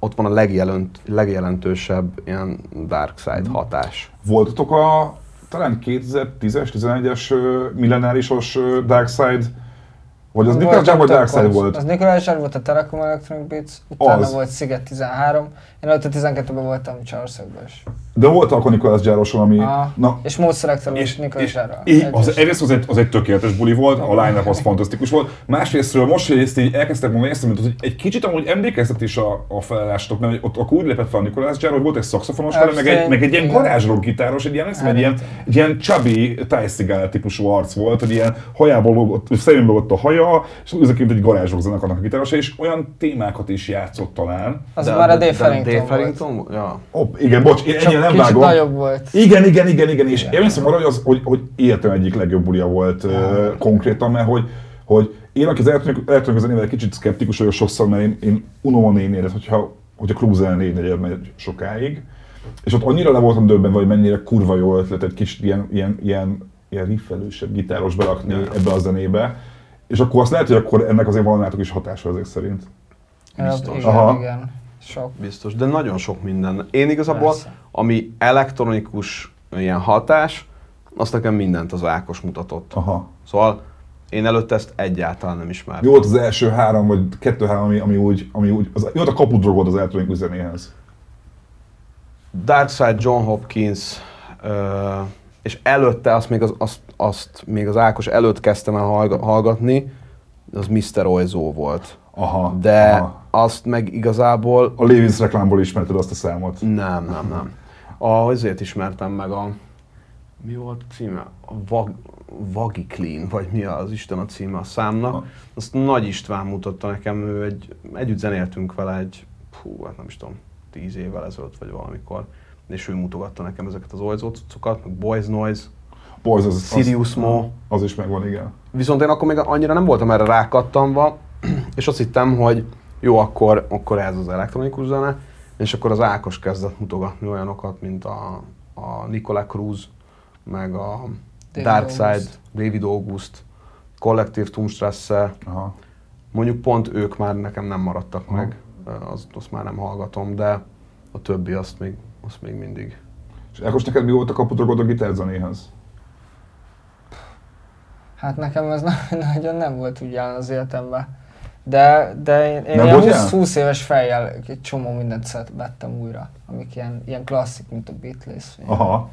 ott van a legjelent, legjelentősebb ilyen Dark Side Mhm. hatás. Voltatok a talán 2010-es, 11-es ö, millenárisos Dark Side, vagy az Nicolas Jarre vagy több Dark Side koncert. volt? Az Nicolas Jarre volt a Telekom Electronic Beats, utána Az. volt Sziget 13, én előtte 12-ben voltam Csarszögben is. De volt akkor Nicolas Jarre-oson, ami... Aha. Na, És Mód Selector volt és, Nicolas és, az, egyrészt az egy, az egy tökéletes buli volt, a line az fantasztikus volt. Másrésztről most, hogy ezt így elkezdtek mondani, ezt hogy egy kicsit amúgy emlékeztet is a, a felállástok, mert ott akkor úgy lépett fel a Nicolas Jarre, hogy volt egy szaxofonos vele, meg egy, meg egy ilyen garázsrock gitáros, egy ilyen, ezt egy ilyen, egy ilyen chubby Ty típusú arc volt, hogy ilyen hajából lógott, szemünkbe volt a haja, és úgy egy garázsrock zenekarnak a gitárosa, és olyan témákat is játszott talán. Az már a Dave Dave volt. Farrington volt. Ja. Hopp, igen, bocs, én ennyire nem Kicsit vágom. nagyobb volt. Igen, igen, igen, igen, és én emlékszem arra, hogy, az, hogy, hogy életem egyik legjobb bulia volt uh, konkrétan, mert hogy, hogy én, aki az elektronikus zenével egy kicsit szkeptikus vagyok sokszor, mert én, én unom a négynélet, hogyha, hogyha klubzene négy negyed megy sokáig, és ott annyira le voltam döbbenve, hogy mennyire kurva jó ötlet egy kis ilyen, ilyen, ilyen, ilyen riffelősebb gitáros berakni ebbe a zenébe, és akkor azt lehet, hogy akkor ennek azért van nátok is hatása ezek szerint. Biztos. Igen, Aha. igen. Sok. Biztos, de nagyon sok minden. Én igazából, Persze. ami elektronikus ilyen hatás, azt nekem mindent az Ákos mutatott. Aha. Szóval én előtte ezt egyáltalán nem ismertem. Mi volt az első három, vagy kettő-három, ami, ami úgy, ami úgy az, mi volt a kapudrogod az elektronikus zenéhez? Darkside, John Hopkins, ö, és előtte azt még az, azt, azt még az Ákos előtt kezdtem el hallga- hallgatni, az Mr. Oizó volt. Aha. De aha. Azt meg igazából A Levi's reklámból ismerted azt a számot. nem, nem, nem. A, azért ismertem meg a, mi volt a címe? A Vag, Vagi Clean, vagy mi az Isten a címe a számnak. Azt Nagy István mutatta nekem, ő egy, együtt zenéltünk vele egy, hú, hát nem is tudom, tíz évvel ezelőtt, vagy valamikor. És ő mutogatta nekem ezeket az olyzó cuccokat, meg Boys Noise, Boys, az, az, Sirius Mo. Az is megvan, igen. Viszont én akkor még annyira nem voltam erre rákattamva, [CLEARS THROAT] és azt hittem, hogy jó, akkor, akkor ez az elektronikus zene, és akkor az Ákos kezdett mutogatni olyanokat, mint a, a Nicola Cruz, meg a David Dark Side, August. David August, Kollektív Tumstrasse, Aha. mondjuk pont ők már nekem nem maradtak Aha. meg, azt, azt már nem hallgatom, de a többi azt még, azt még mindig. És Ákos, neked mi volt a kapudrogod a gitárzenéhez? Hát nekem ez na- [LAUGHS] nagyon nem úgy úgy jelen az életemben. De, de én, én Nem ilyen volt 20, jelen? 20 éves fejjel egy csomó mindent vettem újra, amik ilyen, ilyen klasszik, mint a Beatles. Aha.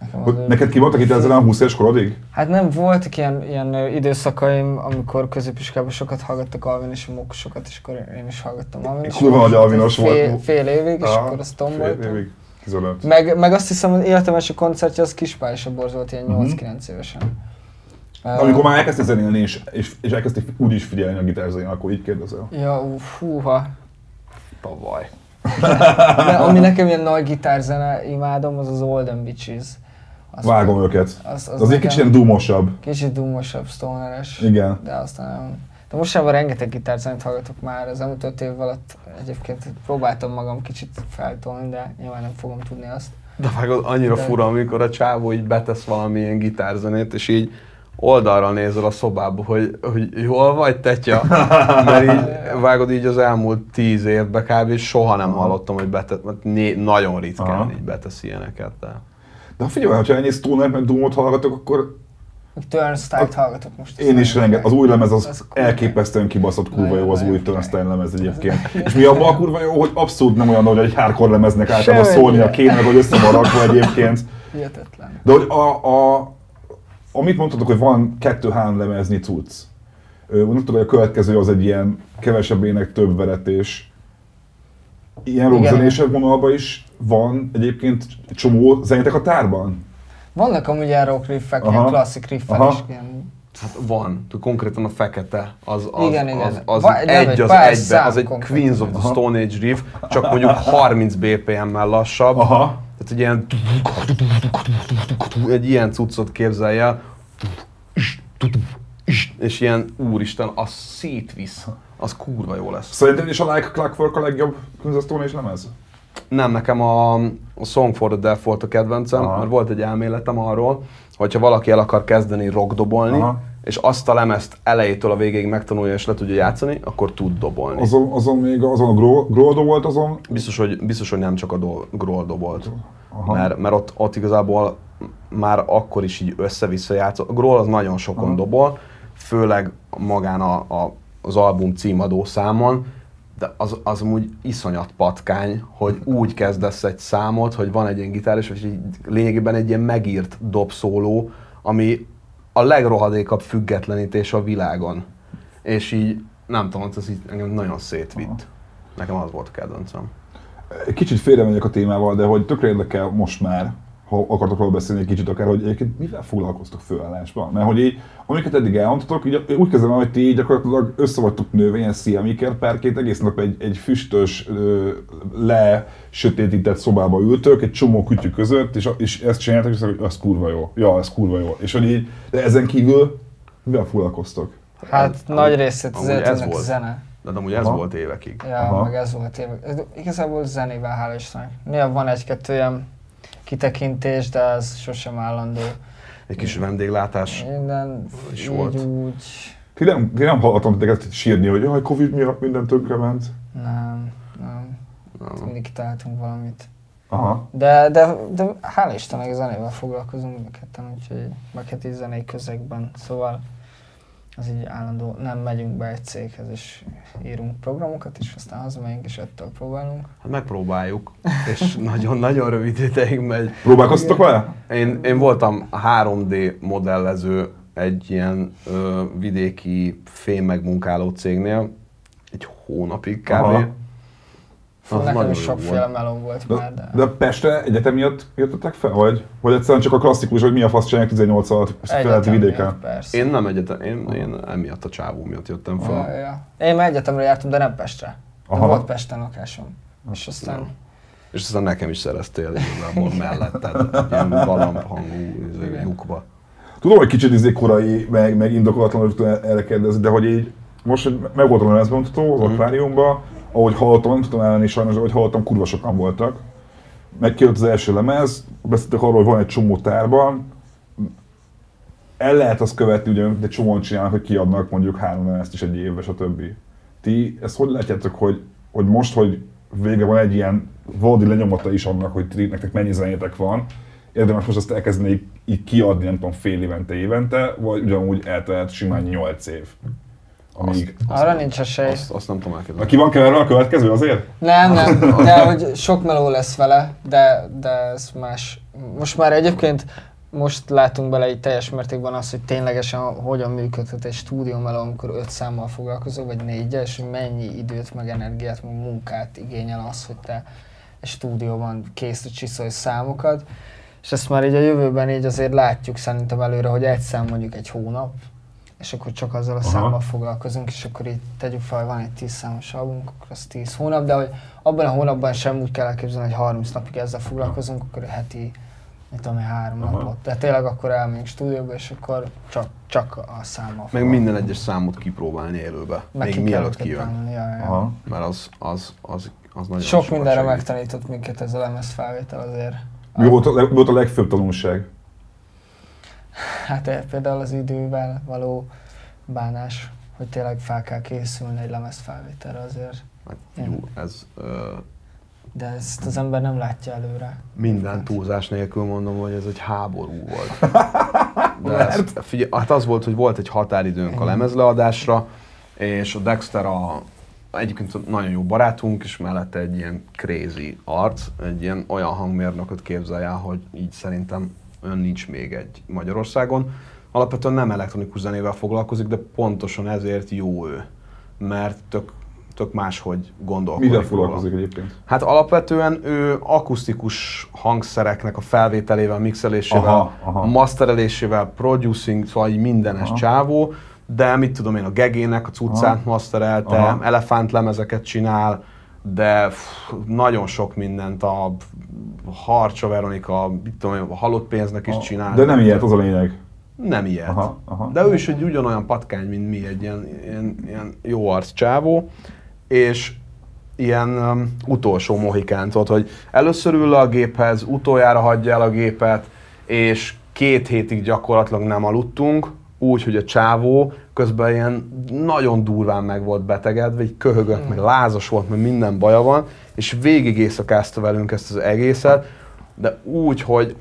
Nekem az- neked ki voltak itt ezzel a 20 éves korodig? Hát nem voltak ilyen, ilyen időszakaim, amikor középiskolában sokat hallgattak Alvin és a Mókusokat, és akkor én is hallgattam Alvin és Kurva nagy Alvinos volt. fél évig, és akkor azt tom fél voltam. évig. Kizöldött. Meg, meg azt hiszem, hogy életem első koncertje az Kispál és a Borz volt ilyen Mhm. 8-9 évesen. Ö, Amikor már elkezdtél zenélni, és, és, és elkezdtél úgy is figyelni a gitárzenén, akkor így kérdezel. Ja, fúha. Tavaly. De ami nekem ilyen nagy gitárzene imádom, az az Olden Bitches. Az Vágom őket. Az, az, Az egy kicsit ilyen dúmosabb. Kicsit dumosabb, stoneres. Igen. De aztán nem. De mostában rengeteg gitárzenét hallgatok már, az elmúlt öt év alatt egyébként próbáltam magam kicsit feltolni, de nyilván nem fogom tudni azt. De vágod, annyira De- fura, amikor a csávó így betesz valamilyen gitárzenét, és így oldalra nézel a szobába, hogy, hogy jól vagy, tetya? Mert így [LAUGHS] vágod így az elmúlt tíz évben kb. soha nem hallottam, hogy betesz, mert né- nagyon ritkán Aha. így betesz ilyeneket. De... De ha figyelj, ha ennyi stoner meg doomot hallgatok, akkor Turnstile-t hallgatok most. én is renget, az új lemez az Az elképesztően kibaszott kurva jó az új Turnstile lemez egyébként. [LAUGHS] És mi abban a kurva jó, hogy abszolút nem olyan, hogy egy hardcore lemeznek általában szólnia kéne, hogy össze van rakva egyébként. Hihetetlen. De hogy a, a, amit mondtatok, hogy van kettő-három lemezni cucc. Ö, Mondtad, hogy a következő az egy ilyen kevesebb ének, több veretés. Ilyen rockzenésebb vonalban is van egyébként csomó zenétek a tárban? Vannak amúgy ilyen rock riffek, Aha. ilyen klasszik riffek Aha. is. Ilyen, Hát van, konkrétan a fekete, az, az, Igen, igen. az, az Va- egy az egybe, az egy konkrétan. Queens of the. Stone Age riff, csak mondjuk [LAUGHS] 30 BPM-mel lassabb. Aha. Tehát egy ilyen egy ilyen cuccot képzelj el, és ilyen úristen, az szétvisz. Az kurva jó lesz. Szerinted is a Like Clockwork a legjobb Queens és lemez? Nem, nekem a, a Song for the Deaf volt a kedvencem, Aha. mert volt egy elméletem arról, hogyha valaki el akar kezdeni rockdobolni, Aha. És azt a lemezt elejétől a végéig megtanulja és le tudja játszani, akkor tud dobolni. Azon, azon még azon a Gro- Groldo volt azon. Biztos, hogy, biztos, hogy nem csak a do- groll dobolt. Aha. Mert, mert ott, ott igazából már akkor is így össze-vissza játszott. A groll az nagyon sokon Aha. dobol, főleg magán a, a, az album címadó számon, de az, az úgy iszonyat patkány, hogy úgy kezdesz egy számot, hogy van egy ilyen gitáros, és így lényegében egy ilyen megírt dobszóló, ami a legrohadékabb függetlenítés a világon. És így, nem tudom, ez így engem nagyon szétvitt. Nekem az volt a kedvencem. Kicsit félremegyek a témával, de hogy tökre érdekel most már, ha akartok róla beszélni egy kicsit akár, hogy egyébként mivel foglalkoztok főállásban? Mert hogy így, amiket eddig elmondtatok, így, úgy kezdem el, hogy ti így gyakorlatilag össze vagytok nőve ilyen sziamiker párként, egész nap egy, egy füstös, le sötétített szobába ültök, egy csomó kütyű között, és, és ezt csináltak, és azt hogy az kurva jó, ja, ez kurva jó. És hogy így, de ezen kívül mivel foglalkoztok? hát amúgy- nagy részét az ez volt. zene. De amúgy ez Aha. volt évekig. Ja, Aha. meg ez volt évek. Ez Igazából zenével, hála Istennek. Néha van egy-kettő ilyen kitekintés, de ez sosem állandó. Egy kis vendéglátás. Minden is így volt. úgy, Ti nem, ti nem hallottam titeket sírni, hogy jaj, Covid miatt minden tönkrement. nem, nem. Na, Mindig kitaláltunk valamit. Aha. De, de, de hála Istennek zenével foglalkozunk a ketten, úgyhogy meg hát zenei közegben, szóval az így állandó, nem megyünk be egy céghez és írunk programokat, és aztán hazamegyünk és ettől próbálunk. Hát megpróbáljuk, és [LAUGHS] nagyon-nagyon rövid ideig megy. Próbálkoztatok vele? Én, én voltam a 3D modellező egy ilyen ö, vidéki fém megmunkáló cégnél, egy hónapig kb. Aha. Az nekem nagyon is sokféle volt. meló volt De, már, de... de Pestre egyetem miatt jöttetek fel? Vagy, vagy egyszerűen csak a klasszikus, hogy mi a fasz csinálják 18 alatt feleti Egyetem vidéken? miatt, Persze. Én nem egyetem, én, én emiatt a csávó miatt jöttem Ja, fel. ja. Én már egyetemre jártam, de nem Pestre. De Aha. volt Pesten lakásom. És aztán... És aztán nekem is szereztél igazából melletted, ilyen galamb hangú izé, lyukba. Tudom, hogy kicsit izé korai, meg, meg indokolatlan, hogy erre kérdezni, de hogy így most, hogy meg voltam a lemezbemutató az Mhm. akváriumban, ahogy hallottam, nem tudom ellenni sajnos, de ahogy hallottam, kurva sokan voltak. Megkért az első lemez, beszéltek arról, hogy van egy csomó tárban, el lehet azt követni, ugye, de csomóan csinálnak, hogy kiadnak mondjuk három lemezt is egy évbe, stb. Ti ezt hogy látjátok, hogy, hogy most, hogy vége van egy ilyen valódi lenyomata is annak, hogy ti, nektek mennyi zenétek van, érdemes most azt elkezdeni így, kiadni, nem tudom, fél évente, évente, vagy ugyanúgy eltelt simán 8 év. Amíg... Arra nincs esély. Azt, azt nem tudom elképzelni. ki van keverve a következő azért? Nem, nem, [LAUGHS] de hogy sok meló lesz vele, de, de ez más. Most már egyébként most látunk bele egy teljes mértékben azt, hogy ténylegesen hogyan működhet egy stúdió meló, amikor öt számmal foglalkozol, vagy négyel, és hogy mennyi időt, meg energiát, meg munkát igényel az, hogy te egy stúdióban készre csiszolj számokat. És ezt már így a jövőben így azért látjuk szerintem előre, hogy egy szám mondjuk egy hónap, és akkor csak azzal a Aha. számmal foglalkozunk, és akkor így tegyük fel, hogy van egy 10 számos albumunk, akkor az 10 hónap, de hogy abban a hónapban sem úgy kell elképzelni, hogy 30 napig ezzel foglalkozunk, akkor heti, mit tudom három Aha. napot. De tényleg akkor elmegyünk stúdióba, és akkor csak, csak a számmal Meg foglalkozunk. minden egyes számot kipróbálni élőbe. Meg még ki mielőtt kijön. ja, ja. Aha. Mert az, az, az, az nagyon Sok mindenre segít. megtanított minket ez a lemez felvétel azért. Mi volt a, leg- volt a legfőbb tanulság? Hát eh, például az idővel való bánás, hogy tényleg fel kell készülni egy lemez felvételre azért. Hát, jó, ez ö, De ezt az ember nem látja előre. minden túlzás nélkül mondom, hogy ez egy háború volt. [LAUGHS] De ez, figyelj, hát az volt, hogy volt egy határidőnk a lemezleadásra, és a Dexter a, egyébként nagyon jó barátunk, és mellette egy ilyen crazy arc, egy ilyen olyan hangmérnököt képzelje, el, hogy így szerintem ön nincs még egy Magyarországon. Alapvetően nem elektronikus zenével foglalkozik, de pontosan ezért jó ő, mert tök, tök máshogy gondolkodik. Mivel róla. foglalkozik egyébként? Hát alapvetően ő akusztikus hangszereknek a felvételével, mixelésével, Aha, aha. masterelésével, producing, szóval így mindenes Aha. csávó, de mit tudom én, a gegének a cuccát Aha. masterelte, elefántlemezeket csinál, de pff, nagyon sok mindent a Harcsa Veronika, mit tudom a halott pénznek is csinál. De nem ilyet, az a lényeg. Nem ilyet. Aha, aha. De ő is egy ugyanolyan patkány, mint mi, egy ilyen, ilyen, ilyen jó arc csávó, és ilyen um, utolsó mohikánt volt, hogy először ül le a géphez, utoljára hagyja el a gépet, és két hétig gyakorlatilag nem aludtunk, úgy, hogy a csávó közben ilyen nagyon durván meg volt betegedve, így köhögött, meg lázas volt, meg minden baja van, és végig éjszakázta velünk ezt az egészet, de úgy, hogy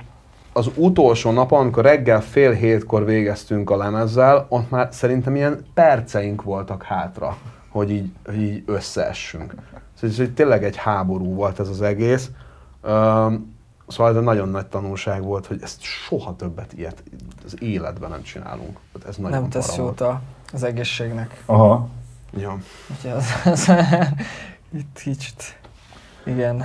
az utolsó napon, amikor reggel fél hétkor végeztünk a lemezzel, ott már szerintem ilyen perceink voltak hátra, hogy így, hogy így összeessünk. Szóval egy- tényleg egy háború volt ez az egész. Üm, Szóval ez egy nagyon nagy tanulság volt, hogy ezt soha többet ilyet az életben nem csinálunk. Tehát ez nagyon nem tesz jót az egészségnek. Aha. Ja. Úgyhogy az, az, [LAUGHS] itt kicsit, igen.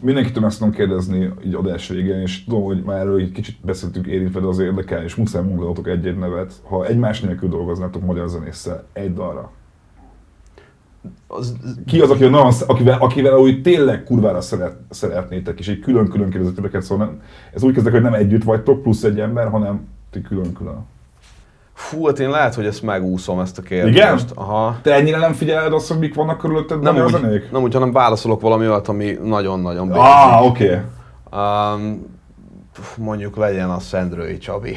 Mindenkitől meg tudom kérdezni így adás végén, és tudom, hogy már erről egy kicsit beszéltünk érintve, de az érdekel, és muszáj mondanotok egy-egy nevet. Ha egymás nélkül dolgoznátok magyar zenésszel, egy dalra. Az, Ki az, aki nagyon, akivel, akivel úgy tényleg kurvára szeret, szeretnétek, és egy külön-külön kérdezeteket, szóval nem, ez úgy kezdek, hogy nem együtt vagytok, plusz egy ember, hanem ti külön-külön. fú, hát én lehet, hogy ezt megúszom ezt a kérdést. Igen? Aha. Te ennyire nem figyeled azt, hogy mik vannak körülötted Nem úgy, zenék? nem úgy, hanem válaszolok valami olyat, ami nagyon-nagyon basic. Ah, oké. Okay. Um, mondjuk legyen a Szendrői Csabi.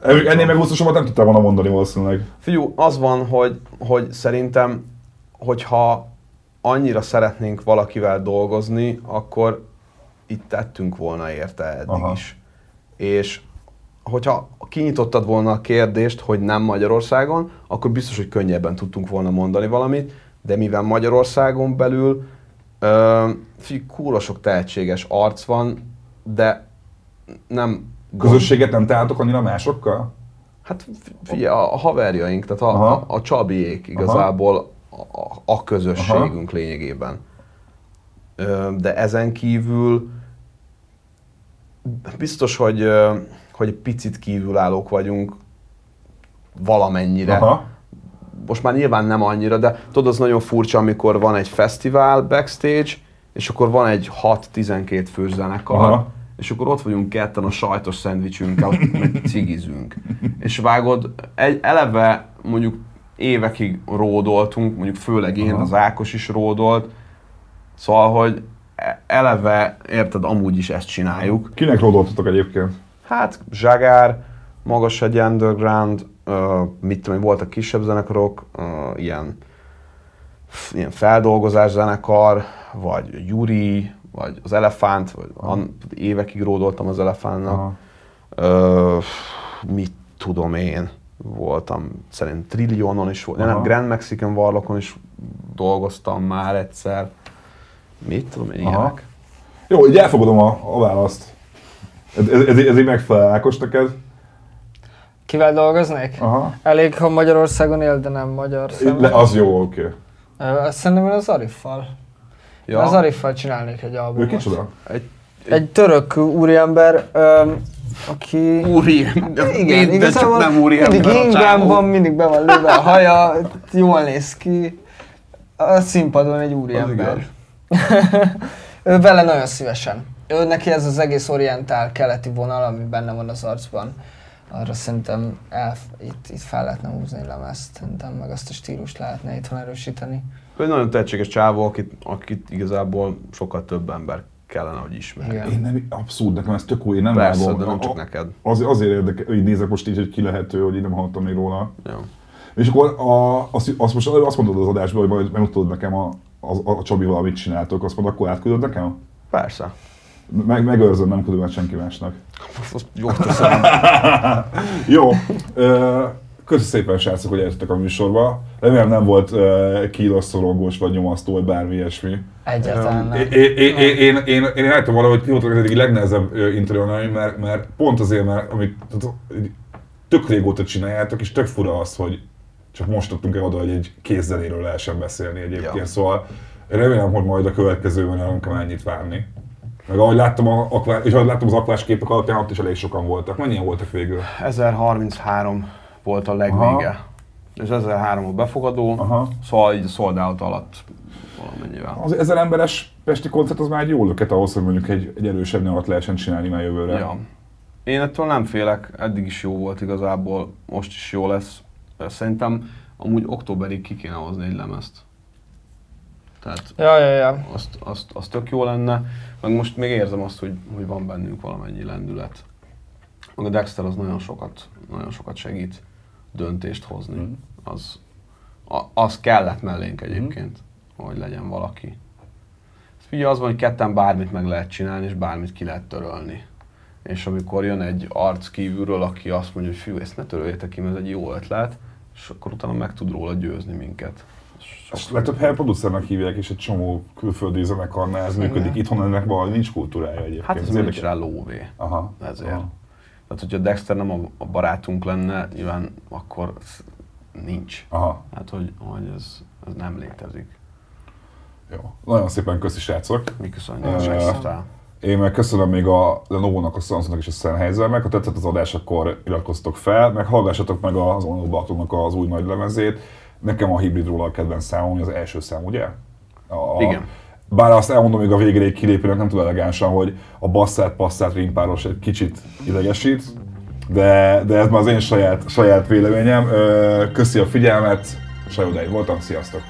Ennél meg hosszasabbat nem tudtál volna mondani valószínűleg. Figyú, az van, hogy, hogy szerintem, hogyha annyira szeretnénk valakivel dolgozni, akkor itt tettünk volna érte eddig Aha. is. És hogyha kinyitottad volna a kérdést, hogy nem Magyarországon, akkor biztos, hogy könnyebben tudtunk volna mondani valamit, de mivel Magyarországon belül ö, kúra sok tehetséges arc van, de nem Közösséget nem találtok annyira másokkal? Hát fi- figyelj, a, haverjaink, tehát a, Aha. a, a Csabiék igazából a, a, a közösségünk Aha. lényegében. De ezen kívül biztos, hogy, hogy egy picit kívülállók vagyunk valamennyire. Aha. Most már nyilván nem annyira, de tudod, az nagyon furcsa, amikor van egy fesztivál backstage, és akkor van egy 6-12 fős zenekar, Aha. és akkor ott vagyunk ketten a sajtos szendvicsünkkel, meg cigizünk. [LAUGHS] És vágod, egy, eleve mondjuk évekig ródoltunk, mondjuk főleg én, Aha. az Ákos is ródolt, szóval, hogy e- eleve, érted, amúgy is ezt csináljuk. Kinek ródoltatok egyébként? Hát Zsagár, magas egy underground, uh, mit tudom voltak kisebb zenekarok, uh, ilyen, ilyen feldolgozás zenekar, vagy Yuri, vagy az elefánt, vagy an, évekig ródoltam az elefántnak. Aha. Ö, mit tudom én, voltam szerint Trillionon is volt, Aha. nem, Grand Mexican Warlockon is dolgoztam már egyszer. Mit tudom én, ilyenek. Jó, így elfogadom a, a választ. Ez, ez, ez, ez így megfelel Ákos neked? Kivel dolgoznék? Aha. Elég, ha Magyarországon él, de nem magyar személy. az jó, oké. Ö, Szerintem én az Ariffal. Ja, Az Ariffal csinálnék egy Ő albumot. kicsoda? egy Egy török úriember, öm, aki... úri, Igen, de igazából csak nem úri mindig ingben van, mindig be van lőve a haja, jól néz ki. A színpadon egy úriember. [LAUGHS] ő vele nagyon szívesen. Ő neki ez az egész orientál keleti vonal, ami benne van az arcban. Arra szerintem el, itt, itt fel lehetne húzni egy lemezt, szerintem meg azt a stílust lehetne itthon erősíteni. Ő egy nagyon tehetséges csávó, akit, akit igazából sokkal több ember kellene, hogy ismerjen. Igen. Én nem, abszolút, nekem ez tök új, én nem Persze, vágom. de nem csak neked. Az, azért érdekel, így nézek most így, hogy ki lehető, hogy így nem hallottam még róla. Ja. És akkor a, azt, azt, most azt mondod az adásban, hogy majd megmutatod nekem a, a, a Csabival, amit csináltok, azt mondod, akkor átküldöd nekem? Persze. Meg, megőrzöm, nem küldöm el senki másnak. Azt jól teszem. [LAUGHS] Jó, köszi szépen srácok, hogy eljöttek a műsorba. Remélem nem volt ö, kínos, szorongós vagy nyomasztó, vagy bármi ilyesmi. Egyáltalán nem. Én, én, én, én, én, állítom valahogy ki voltak az egyik legnehezebb interjúnaim, mert, mert pont azért, mert amit tök régóta csináljátok, és tök fura az, hogy csak most tudtunk el oda, hogy egy kézzeléről lehessen beszélni egyébként. Ja. Szóval remélem, hogy majd a következőben nem kell ennyit várni. Meg ahogy láttam, a, akvá, és ahogy láttam az akvás képek alapján, ott is elég sokan voltak. Mennyien voltak végül? 1033 volt a legvége. Aha. És 1003 a befogadó, Aha. szóval így sold out alatt valamennyivel. Az ezer emberes pesti koncert az már egy jó löket ahhoz, hogy mondjuk egy, egy erősebb alatt lehessen csinálni már jövőre. Ja. Én ettől nem félek, eddig is jó volt igazából, most is jó lesz. Szerintem amúgy októberig ki kéne hozni egy lemezt. Tehát Ja, ja, ja. azt, azt, azt tök jó lenne, meg most még érzem azt, hogy, hogy van bennünk valamennyi lendület. Meg a Dexter az nagyon sokat, nagyon sokat segít döntést hozni. Mhm. Az, a, az kellett mellénk egyébként, hogy legyen valaki. Ugye az van, hogy ketten bármit meg lehet csinálni, és bármit ki lehet törölni. És amikor jön egy arc kívülről, aki azt mondja, hogy fiú, ezt ne töröljétek ki, mert ez egy jó ötlet, és akkor utána meg tud róla győzni minket. Ezt legtöbb helyen producernek hívják, és egy csomó külföldi zenekarnál ez működik. Itthon ennek valami nincs kultúrája egyébként. Hát ez Ez nincs érdekes. rá lóvé. Aha. Ezért. Aha. Tehát, hogyha Dexter nem a, a barátunk lenne, nyilván akkor nincs. Aha. Hát, hogy, hogy ez, ez nem létezik. Jó. Nagyon szépen köszi srácok. Mi köszönjük. Én meg köszönöm még a Lenovo-nak, a Samsungnak és a Sennheisernek. Ha tetszett az adás, akkor iratkozzatok fel, meg hallgassatok meg az Only Baltonnak az új nagy lemezét. Nekem a hibridról a kedvenc számom, az első szám, ugye? A, Igen. Bár azt elmondom még a végére kilépőnek, nem tudom elegánsan, hogy a basszát, passzát rímpáros egy kicsit idegesít, de, de ez már az én saját, saját véleményem. Köszi a figyelmet, Sajodáig voltam, sziasztok!